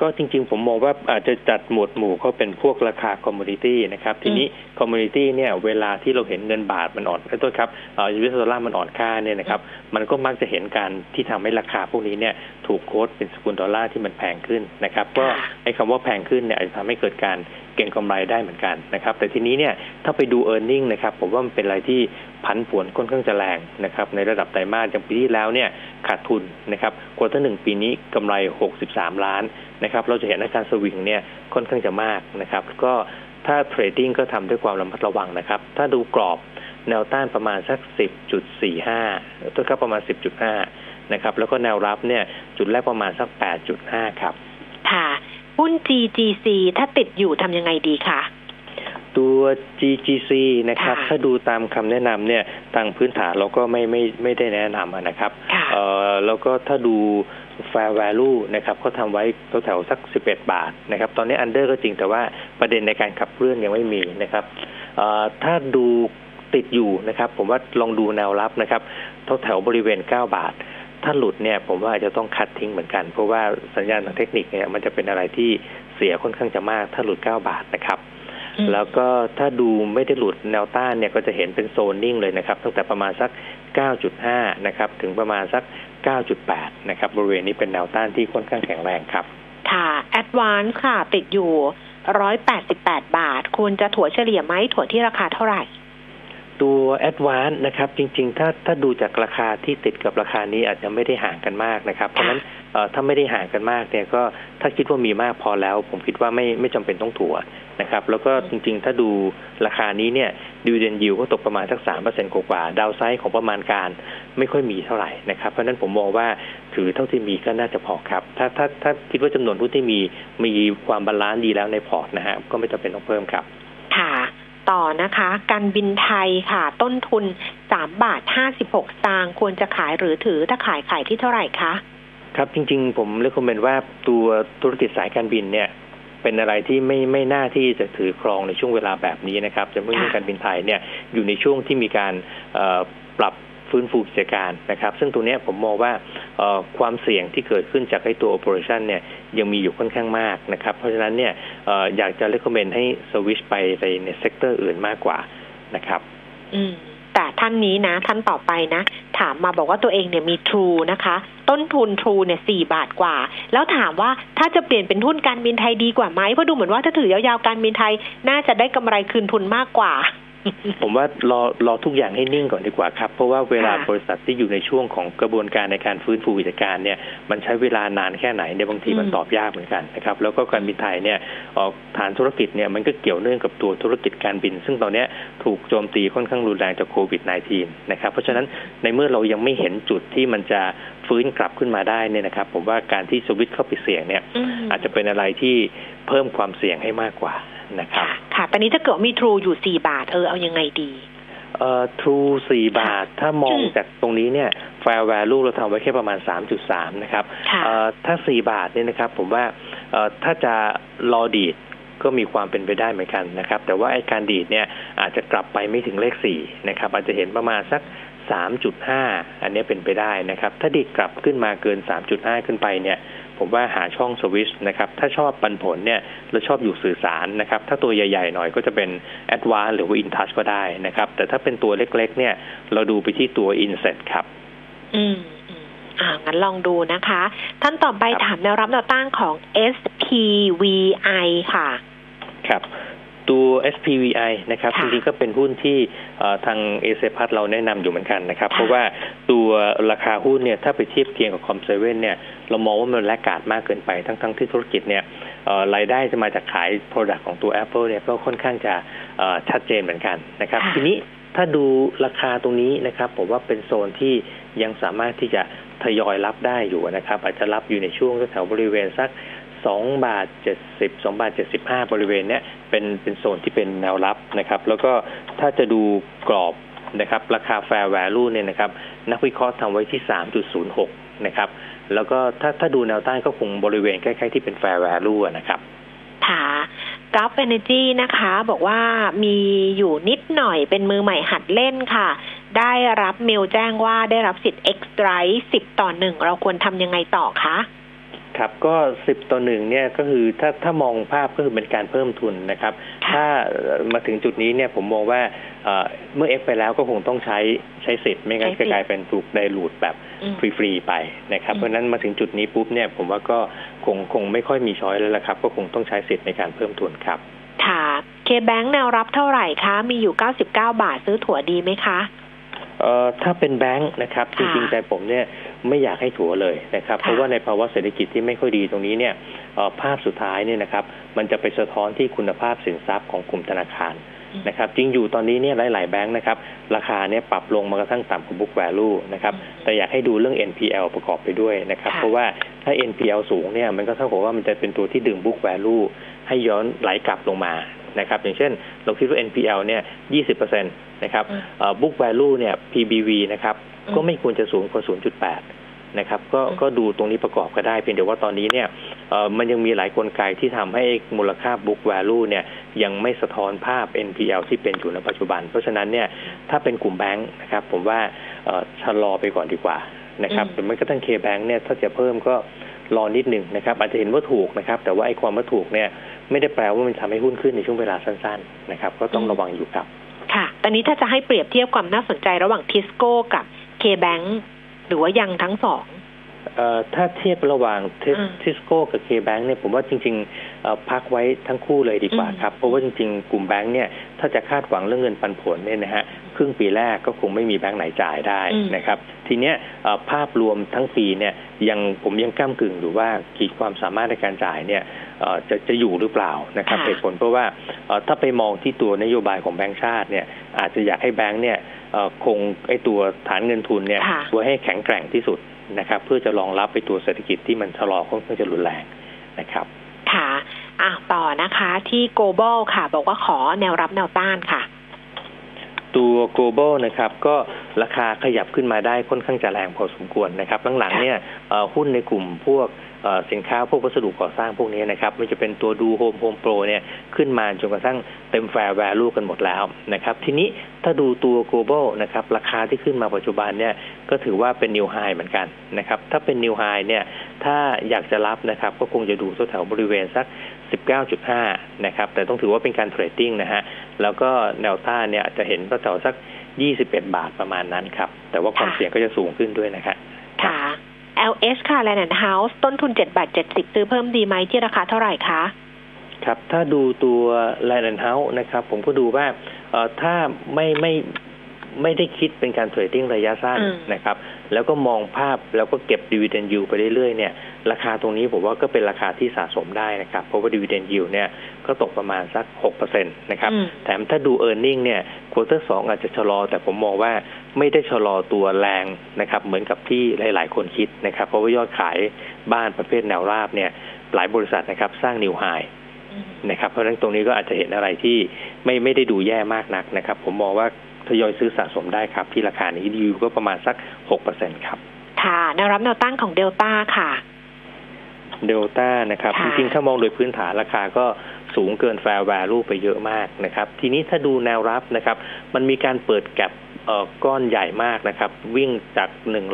ก็จริงๆ ผมมองว่าอาจจะจัดหมวดหมู่เขาเป็นพวกราคา commodity นะครับ ทีนี้ commodity เนี่ยเวลาที่เราเห็นเงินบาทมันอ่อนต้นครับเอ่อ US dollar มันอ่อนค่าเนี่ยนะครับมันก็มักจะเห็นการที่ทำให้ราคาพวกนี้เนี่ยถูก quote เป็นสกุลดอลลาร์ที่มันแพงขึ้นนะครับก็ไอ้คำว่าแพงขึ้นเนี่ยอาจจะทำให้เกิดการ เก็งกำไรได้เหมือนกันนะครับ แต่ทีนี้เนี่ยถ้าไปดู e a r n i n g นะครับผมว่ามันเป็นอะไรที่ผันผวนค่อนข้างจะแรงนะครับในระดับไตรมาสอย่างปีที่แล้วเนี่ยขาดทุนนะครับ quarter หนึ่งปีนี้กำไร 63 ล้านนะครับเราจะเห็นอาการสวิงเนี่ยค่อนข้างจะมากนะครับก็ถ้าเทรดดิ้งก็ทำด้วยความระมัดระวังนะครับ ถ้าดูกรอบแนวต้านประมาณสัก 10.45ตัวครับประมาณ 10.5นะครับแล้วก็แนวรับเนี่ยจุดแรกประมาณสัก 8.5 ครับ หุ้น GGC ถ้าติดอยู่ทำยังไงดีคะตัว GGC นะครับ ถ้าดูตามคำแนะนำเนี่ยทางพื้นฐานเราก็ไม่ไม่ไม่ได้แนะนำอะนะครับเอ่อแล้วก็ถ้าดู fair value นะครับเขาทำไว้แถวๆสัก 11 บาทนะครับ ตอนนี้ under ก็จริงแต่ว่าประเด็นในการขับเคลื่อนยังไม่มีนะครับเอ่อถ้าดูติดอยู่นะครับ ผมว่าลองดูแนวรับนะครับแถวๆบริเวณ 9 บาท ถ้าหลุดเนี่ยผมว่าจะต้องคัดทิ้งเหมือนกัน เพราะว่าสัญญาณทางเทคนิคเนี่ยมันจะเป็นอะไรที่เสียค่อนข้างจะมาก ถ้าหลุด 9 บาทนะครับ แล้วก็ถ้าดูไม่ได้หลุดแนวต้านเนี่ยก็จะเห็นเป็นโซนนิ่งเลยนะครับ ตั้งแต่ประมาณสัก 9.5 นะครับ ถึงประมาณสัก 9.8 นะครับ บริเวณนี้เป็นแนวต้านที่ค่อนข้างแข็งแรงครับ ค่ะ Advance ค่ะ ติดอยู่ 188 บาทควรจะถั่วเฉลี่ยไหมถั่วที่ราคาเท่าไหร่ ตัว a d v a n c e นะครับ จริง ๆ ถ้าถ้าดูจากราคาที่ติดกับราคานี้อาจจะไม่ได้ห่างกันมากนะครับ เพราะฉะนั้นเอ่อถ้าไม่ได้ห่างกันมากเนี่ยก็ถ้าคิดว่ามีมากพอแล้ว ผมคิดว่าไม่ไม่จำเป็นต้องถั่วนะครับ แล้วก็จริง ๆ ถ้าดูราคานี้เนี่ยดิวเดนยิวก็ตกประมาณสักสามเปอร์เซ็นต์กว่าดาวไซด์ของประมาณการไม่ค่อยมีเท่าไหร่นะครับ เพราะฉะนั้นผมมองว่าถือเท่าที่มีก็น่าจะพอครับ ถ้าถ้าถ้าคิดว่าจำนวนหุ้นที่มีมีความ balance ดีแล้วในพอร์ตนะฮะก็ไม่จำเป็นต้องเพิ่มครับค่ะ ต่อนะคะการบินไทยค่ะ ต้นทุนสามบาท56สตางค์ควรจะขายหรือถือถ้าขายขายที่เท่าไหร่คะ ครับจริง ๆ ผมเลือก comment ว่าตัวธุรกิจสายการบินเนี่ย เป็นอะไรที่ไม่ไม่น่าที่จะถือครองในช่วงเวลาแบบนี้นะครับจะเมื่อการบินไทยเนี่ยอยู่ในช่วงที่มีการปรับ ฟื้นฟูกิจการนะครับ ซึ่งตรงนี้ผมมองว่าความเสี่ยงที่เกิดขึ้นจากไอ้ตัว operation เนี่ยยังมีอยู่ค่อนข้างมากนะครับ เพราะฉะนั้นเนี่ยอยากจะ recommend ให้สวิชไปใน sector อื่นมากกว่านะครับ อืมแต่ท่านนี้นะท่านต่อไปนะ ถามมาบอกว่าตัวเองเนี่ยมี True นะคะ ต้นทุน True เนี่ยสี่บาทกว่า แล้วถามว่าถ้าจะเปลี่ยนเป็นหุ้นการบินไทยดีกว่าไหมเพราะดูเหมือนว่าถ้าถือยาวๆการบินไทย น่าจะได้กำไรคืนทุนมากกว่า ผมว่ารอรอทุกอย่างให้นิ่งก่อนดีกว่าครับ เพราะว่าเวลาบริษัทที่อยู่ในช่วงของกระบวนการในการฟื้นฟูกิจการเนี่ยมันใช้เวลานานแค่ไหนในบางทีมันตอบยากเหมือนกันนะครับ แล้วก็การบินไทยเนี่ยออกฐานธุรกิจเนี่ยมันก็เกี่ยวเนื่องกับตัวธุรกิจการบิน ซึ่งตอนนี้ถูกโจมตีค่อนข้างรุนแรงจากโควิด -19 นะครับเพราะฉะนั้นในเมื่อเรายังไม่เห็นจุดที่มันจะฟื้นกลับขึ้นมาได้เนี่ยนะครับ ผมว่าการที่สวิตช์เข้าไปเสี่ยงเนี่ยอาจจะเป็นอะไรที่เพิ่มความเสี่ยงให้มากกว่า นะครับค่ะตอนนี้ถ้าเกิดมีทรูอยู่สี่บาทเออเอายังไงดีเอ่อทรูสี่บาท ถ้ามองจากตรงนี้เนี่ย fair value เราทำไว้แค่ประมาณ 3.3 นะครับเอ่อถ้าสี่บาทเนี่ยนะครับผมว่าเอ่อถ้าจะรอดีดก็มีความเป็นไปได้เหมือนกันนะครับ แต่ว่าไอ้การดีดเนี่ยอาจจะกลับไปไม่ถึงเลขสี่นะครับ อาจจะเห็นประมาณสัก 3.5 อันนี้เป็นไปได้นะครับ ถ้าดีดกลับขึ้นมาเกิน 3.5 ขึ้นไปเนี่ย ผมว่าหาช่องสวิชนะครับ ถ้าชอบปันผลเนี่ยแล้วชอบอยู่สื่อสารนะครับ ถ้าตัวใหญ่ๆหน่อยก็จะเป็น a d v a n c e หรือว่า InTouch ก็ได้นะครับ แต่ถ้าเป็นตัวเล็กๆ เนี่ยเราดูไปที่ตัว Inset ครับ อืมอ่างั้นลองดูนะคะ ท่านต่อไปถามแนวรับแนวต้านของ SPVI ค่ะ ครับ ตัว SPVI นะครับจริงๆก็เป็นหุ้นที่ทางเอเซพัทเราแนะนำอยู่เหมือนกันนะครับ เพราะว่าตัวราคาหุ้นเนี่ยถ้าไปเทียบเคียงกับคอมเซเว่นเนี่ยเรามองว่ามันแลกกาดมากเกินไปทั้งๆที่ธุรกิจเนี่ยรายได้จะมาจากขาย Product ของตัว Apple เนี่ยก็ค่อนข้างจะชัดเจนเหมือนกันนะครับทีนี้ถ้าดูราคาตรงนี้นะครับผมว่าเป็นโซนที่ยังสามารถที่จะทยอยรับได้อยู่นะครับ อาจจะรับอยู่ในช่วงแถวบริเวณสัก สองบาทเจ็ดสิบสองบาทเจ็ดสิบห้าบริเวณเนี้ยเป็นเป็นโซนที่เป็นแนวรับนะครับ แล้วก็ถ้าจะดูกรอบนะครับราคา fair value เนี่ยนะครับนักวิเคราะห์ทำไว้ที่สามจุดศูนย์หกนะครับ แล้วก็ถ้าถ้าดูแนวต้านก็คงบริเวณใกล้ ๆ ที่เป็น fair value นะครับค่ะกราฟ Energy นะคะ บอกว่ามีอยู่นิดหน่อยเป็นมือใหม่หัดเล่นค่ะ ได้รับเมลแจ้งว่าได้รับสิทธิ์ Extra 10 ต่อหนึ่งเราควรทำยังไงต่อคะ ครับก็สิบต่อหนึ่งเนี่ยก็คือถ้าถ้ามองภาพก็คือเป็นการเพิ่มทุนนะครับ ถ้ามาถึงจุดนี้เนี่ยผมมองว่าเอ่อเมื่อเอฟไปแล้วก็คงต้องใช้ใช้สิทธิ์ไม่งั้นใช้สิจะทธิ์กลายเป็นถูกไดรูดแบบอืมฟรีๆไปนะครับอืมเพราะฉะนั้นมาถึงจุดนี้ปุ๊บเนี่ยผมว่าก็คงคงไม่ค่อยมีช้อยแล้วละครับ ก็คงต้องใช้สิทธิ์ในการเพิ่มทุนครับค่ะเคแบงแนวรับเท่าไหร่คะ มีอยู่ 99 บาทซื้อถั่วดีไหมคะ เอ่อถ้าเป็นแบงค์นะครับจค่ะริงๆใจผมเนี่ยไม่อยากให้ถัวเลยนะครับค่ะเพราะว่าในภาวะเศรษฐกิจที่ไม่ค่อยดีตรงนี้เนี่ยเอ่อภาพสุดท้ายเนี่ยนะครับ มันจะไปสะท้อนที่คุณภาพสินทรัพย์ของกลุ่มธนาคารนะครับจริงอยู่ตอนนี้เนี่ยหลาย ๆ แบงค์นะครับ ราคาเนี่ยปรับลงมากระทั่งต่ำกว่า book value นะครับแต่อยากให้ดูเรื่อง NPL ประกอบไปด้วยนะครับค่ะเพราะว่าถ้า NPL สูงเนี่ยมันก็เท่ากับว่ามันจะเป็นตัวที่ดึง book value ให้ย้อนไหลกลับลงมา นะครับอย่างเช่นเราคิดว่า NPL เนี่ย20%นะครับอืมเอ่อ book value เนี่ย PBV นะครับอืมก็ไม่ควรจะสูงกว่า0.8นะครับก็อืมก็ดูตรงนี้ประกอบก็ได้เพียงแต่ว่าตอนนี้เนี่ยเอ่อมันยังมีหลายกลไกที่ทำให้มูลค่า book value เนี่ยยังไม่สะท้อนภาพ NPL ที่เป็นอยู่ในปัจจุบัน เพราะฉะนั้นเนี่ยถ้าเป็นกลุ่มแบงค์นะครับผมว่าเอ่อชะลอไปก่อนดีกว่านะครับอืมหรือไม่กระทั่ง K-Bank เนี่ยถ้าจะเพิ่มก็รอนิดหนึ่งนะครับอาจจะเห็นว่าถูกนะครับ แต่ว่าไอ้ความว่าถูกเนี่ย ไม่ได้แปลว่ามันทำให้หุ้นขึ้นในช่วงเวลาสั้นๆนะครับ ก็ต้องระวังอยู่ครับ ค่ะ ตอนนี้ถ้าจะให้เปรียบเทียบความน่าสนใจระหว่างทิสโก้กับเคแบงหรือว่ายังทั้งสองเอ่อถ้าเทียบระหว่างอืมทิสโก้กับเคแบงเนี่ยผมว่าจริงๆเอ่อพักไว้ทั้งคู่เลยดีกว่าอืมครับ เพราะว่าจริงๆ กลุ่มแบงค์เนี่ยถ้าจะคาดหวังเรื่องเงินปันผลเนี่ยนะฮะครึ่งปีแรกก็คงไม่มีแบงค์ไหนจ่ายได้อืมนะครับ ทีเนี้ยเอ่อภาพรวมทั้งปีเนี่ยยังผมยังก้ากึ่งอยู่ว่าขีดความสามารถในการจ่ายเนี่ยเอ่อ จะจะอยู่หรือเปล่านะครับค่ะเหตุผลเพราะว่าเอ่อถ้าไปมองที่ตัวนโยบายของแบงก์ชาติเนี่ยอาจจะอยากให้แบงค์เนี่ยเอ่อคงไอตัวฐานเงินทุนเนี่ยค่ะไว้ให้แข็งแกร่งที่สุดนะครับเพื่อจะรองรับไปตัวเศรษฐกิจที่มันชะลอค่อนข้างจะรุนแรงนะครับ ค่ะอะต่อนะคะที่ global ค่ะ บอกว่าขอแนวรับแนวต้านค่ะ ตัว global นะครับ ก็ราคาขยับขึ้นมาได้ค่อนข้างจะแรงพอสมควรนะครับหลังๆเนี่ยเอ่อหุ้นในกลุ่มพวกเอ่อ สินค้าพวกวัสดุก่อสร้างพวกนี้นะครับไม่จะเป็นตัวดูโฮมโฮมโปรเนี่ยขึ้นมาจนกระทั่งเต็ม fair value กันหมดแล้วนะครับ ทีนี้ถ้าดูตัว global นะครับราคาที่ขึ้นมาปัจจุบันเนี่ยก็ถือว่าเป็น new high เหมือนกันนะครับ ถ้าเป็น new high เนี่ยถ้าอยากจะรับนะครับก็คงจะดูแถวบริเวณสัก 19.5 นะครับ แต่ต้องถือว่าเป็นการ trading นะฮะ แล้วก็แนวต้านเนี่ยอาจจะเห็นก็แถวสัก 21 บาทประมาณนั้นครับ แต่ว่าความเสี่ยงก็จะสูงขึ้นด้วยนะครับ ค่ะ LH ค่ะ Land and House ต้นทุน7บาท70 ซื้อเพิ่มดีไหมที่ราคาเท่าไหร่คะ ครับ ถ้าดูตัว Land and House นะครับ ผมก็ดูว่าเอ่อถ้าไม่ไม่ไม่ได้คิดเป็นการ trading ระยะสั้นอืมนะครับ แล้วก็มองภาพแล้วก็เก็บดีเวเดนยิวไปเรื่อยๆเนี่ย ราคาตรงนี้ผมว่าก็เป็นราคาที่สะสมได้นะครับ เพราะว่าดีเวเดนยิวเนี่ยก็ตกประมาณสัก6%นะครับอืมแถมถ้าดู e a r n i n g เนี่ย quarter สองอาจจะชะลอ แต่ผมมองว่าไม่ได้ชะลอตัวแรงนะครับ เหมือนกับที่หลาย ๆ คนคิดนะครับ เพราะว่ายอดขายบ้านประเภทแนวราบเนี่ยหลายบริษัทนะครับสร้างนิวไฮนะครับเพราะฉะนั้นตรงนี้ก็อาจจะเห็นอะไรที่ไม่ไม่ได้ดูแย่มากนักนะครับ ผมมองว่าทยอยซื้อสะสมได้ครับ ที่ราคานี้ดีก็ประมาณสัก6%ครับ ค่ะแนวรับแนวต้านของเดลต้าค่ะ เดลต้านะครับค่ะจริงๆ ถ้ามองโดยพื้นฐานราคาก็สูงเกินแฟร์แวลูไปเยอะมากนะครับ ทีนี้ถ้าดูแนวรับนะครับ มันมีการเปิดแก็บเอ่อก้อนใหญ่มากนะครับ วิ่งจาก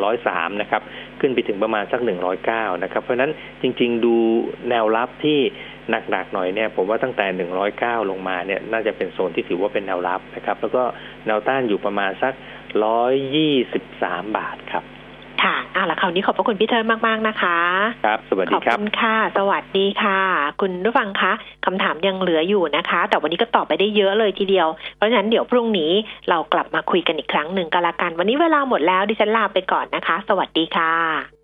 103 นะครับ ขึ้นไปถึงประมาณสัก 109 นะครับ เพราะฉะนั้นจริง ๆ ดูแนวรับที่หนักๆหน่อยเนี่ยผมว่าตั้งแต่ 109 ลงมาเนี่ยน่าจะเป็นโซนที่ถือว่าเป็นแนวรับนะครับ แล้วก็แนวต้านอยู่ประมาณสัก 123 บาทครับ ค่ะอะแล้วคราวนี้ขอบพระคุณพี่เทิร์นมาก ๆ นะคะ ครับ สวัสขดีอบครับคุณค่ะ สวัสดีค่ะ คุณผู้ฟังคะคำถามยังเหลืออยู่นะคะ แต่วันนี้ก็ตอบไปได้เยอะเลยทีเดียว เพราะฉะนั้นเดี๋ยวพรุ่งนี้เรากลับมาคุยกันอีกครั้งหนึ่งก็แล้วกัน วันนี้เวลาหมดแล้วดิฉันลาไปก่อนนะคะ สวัสดีค่ะ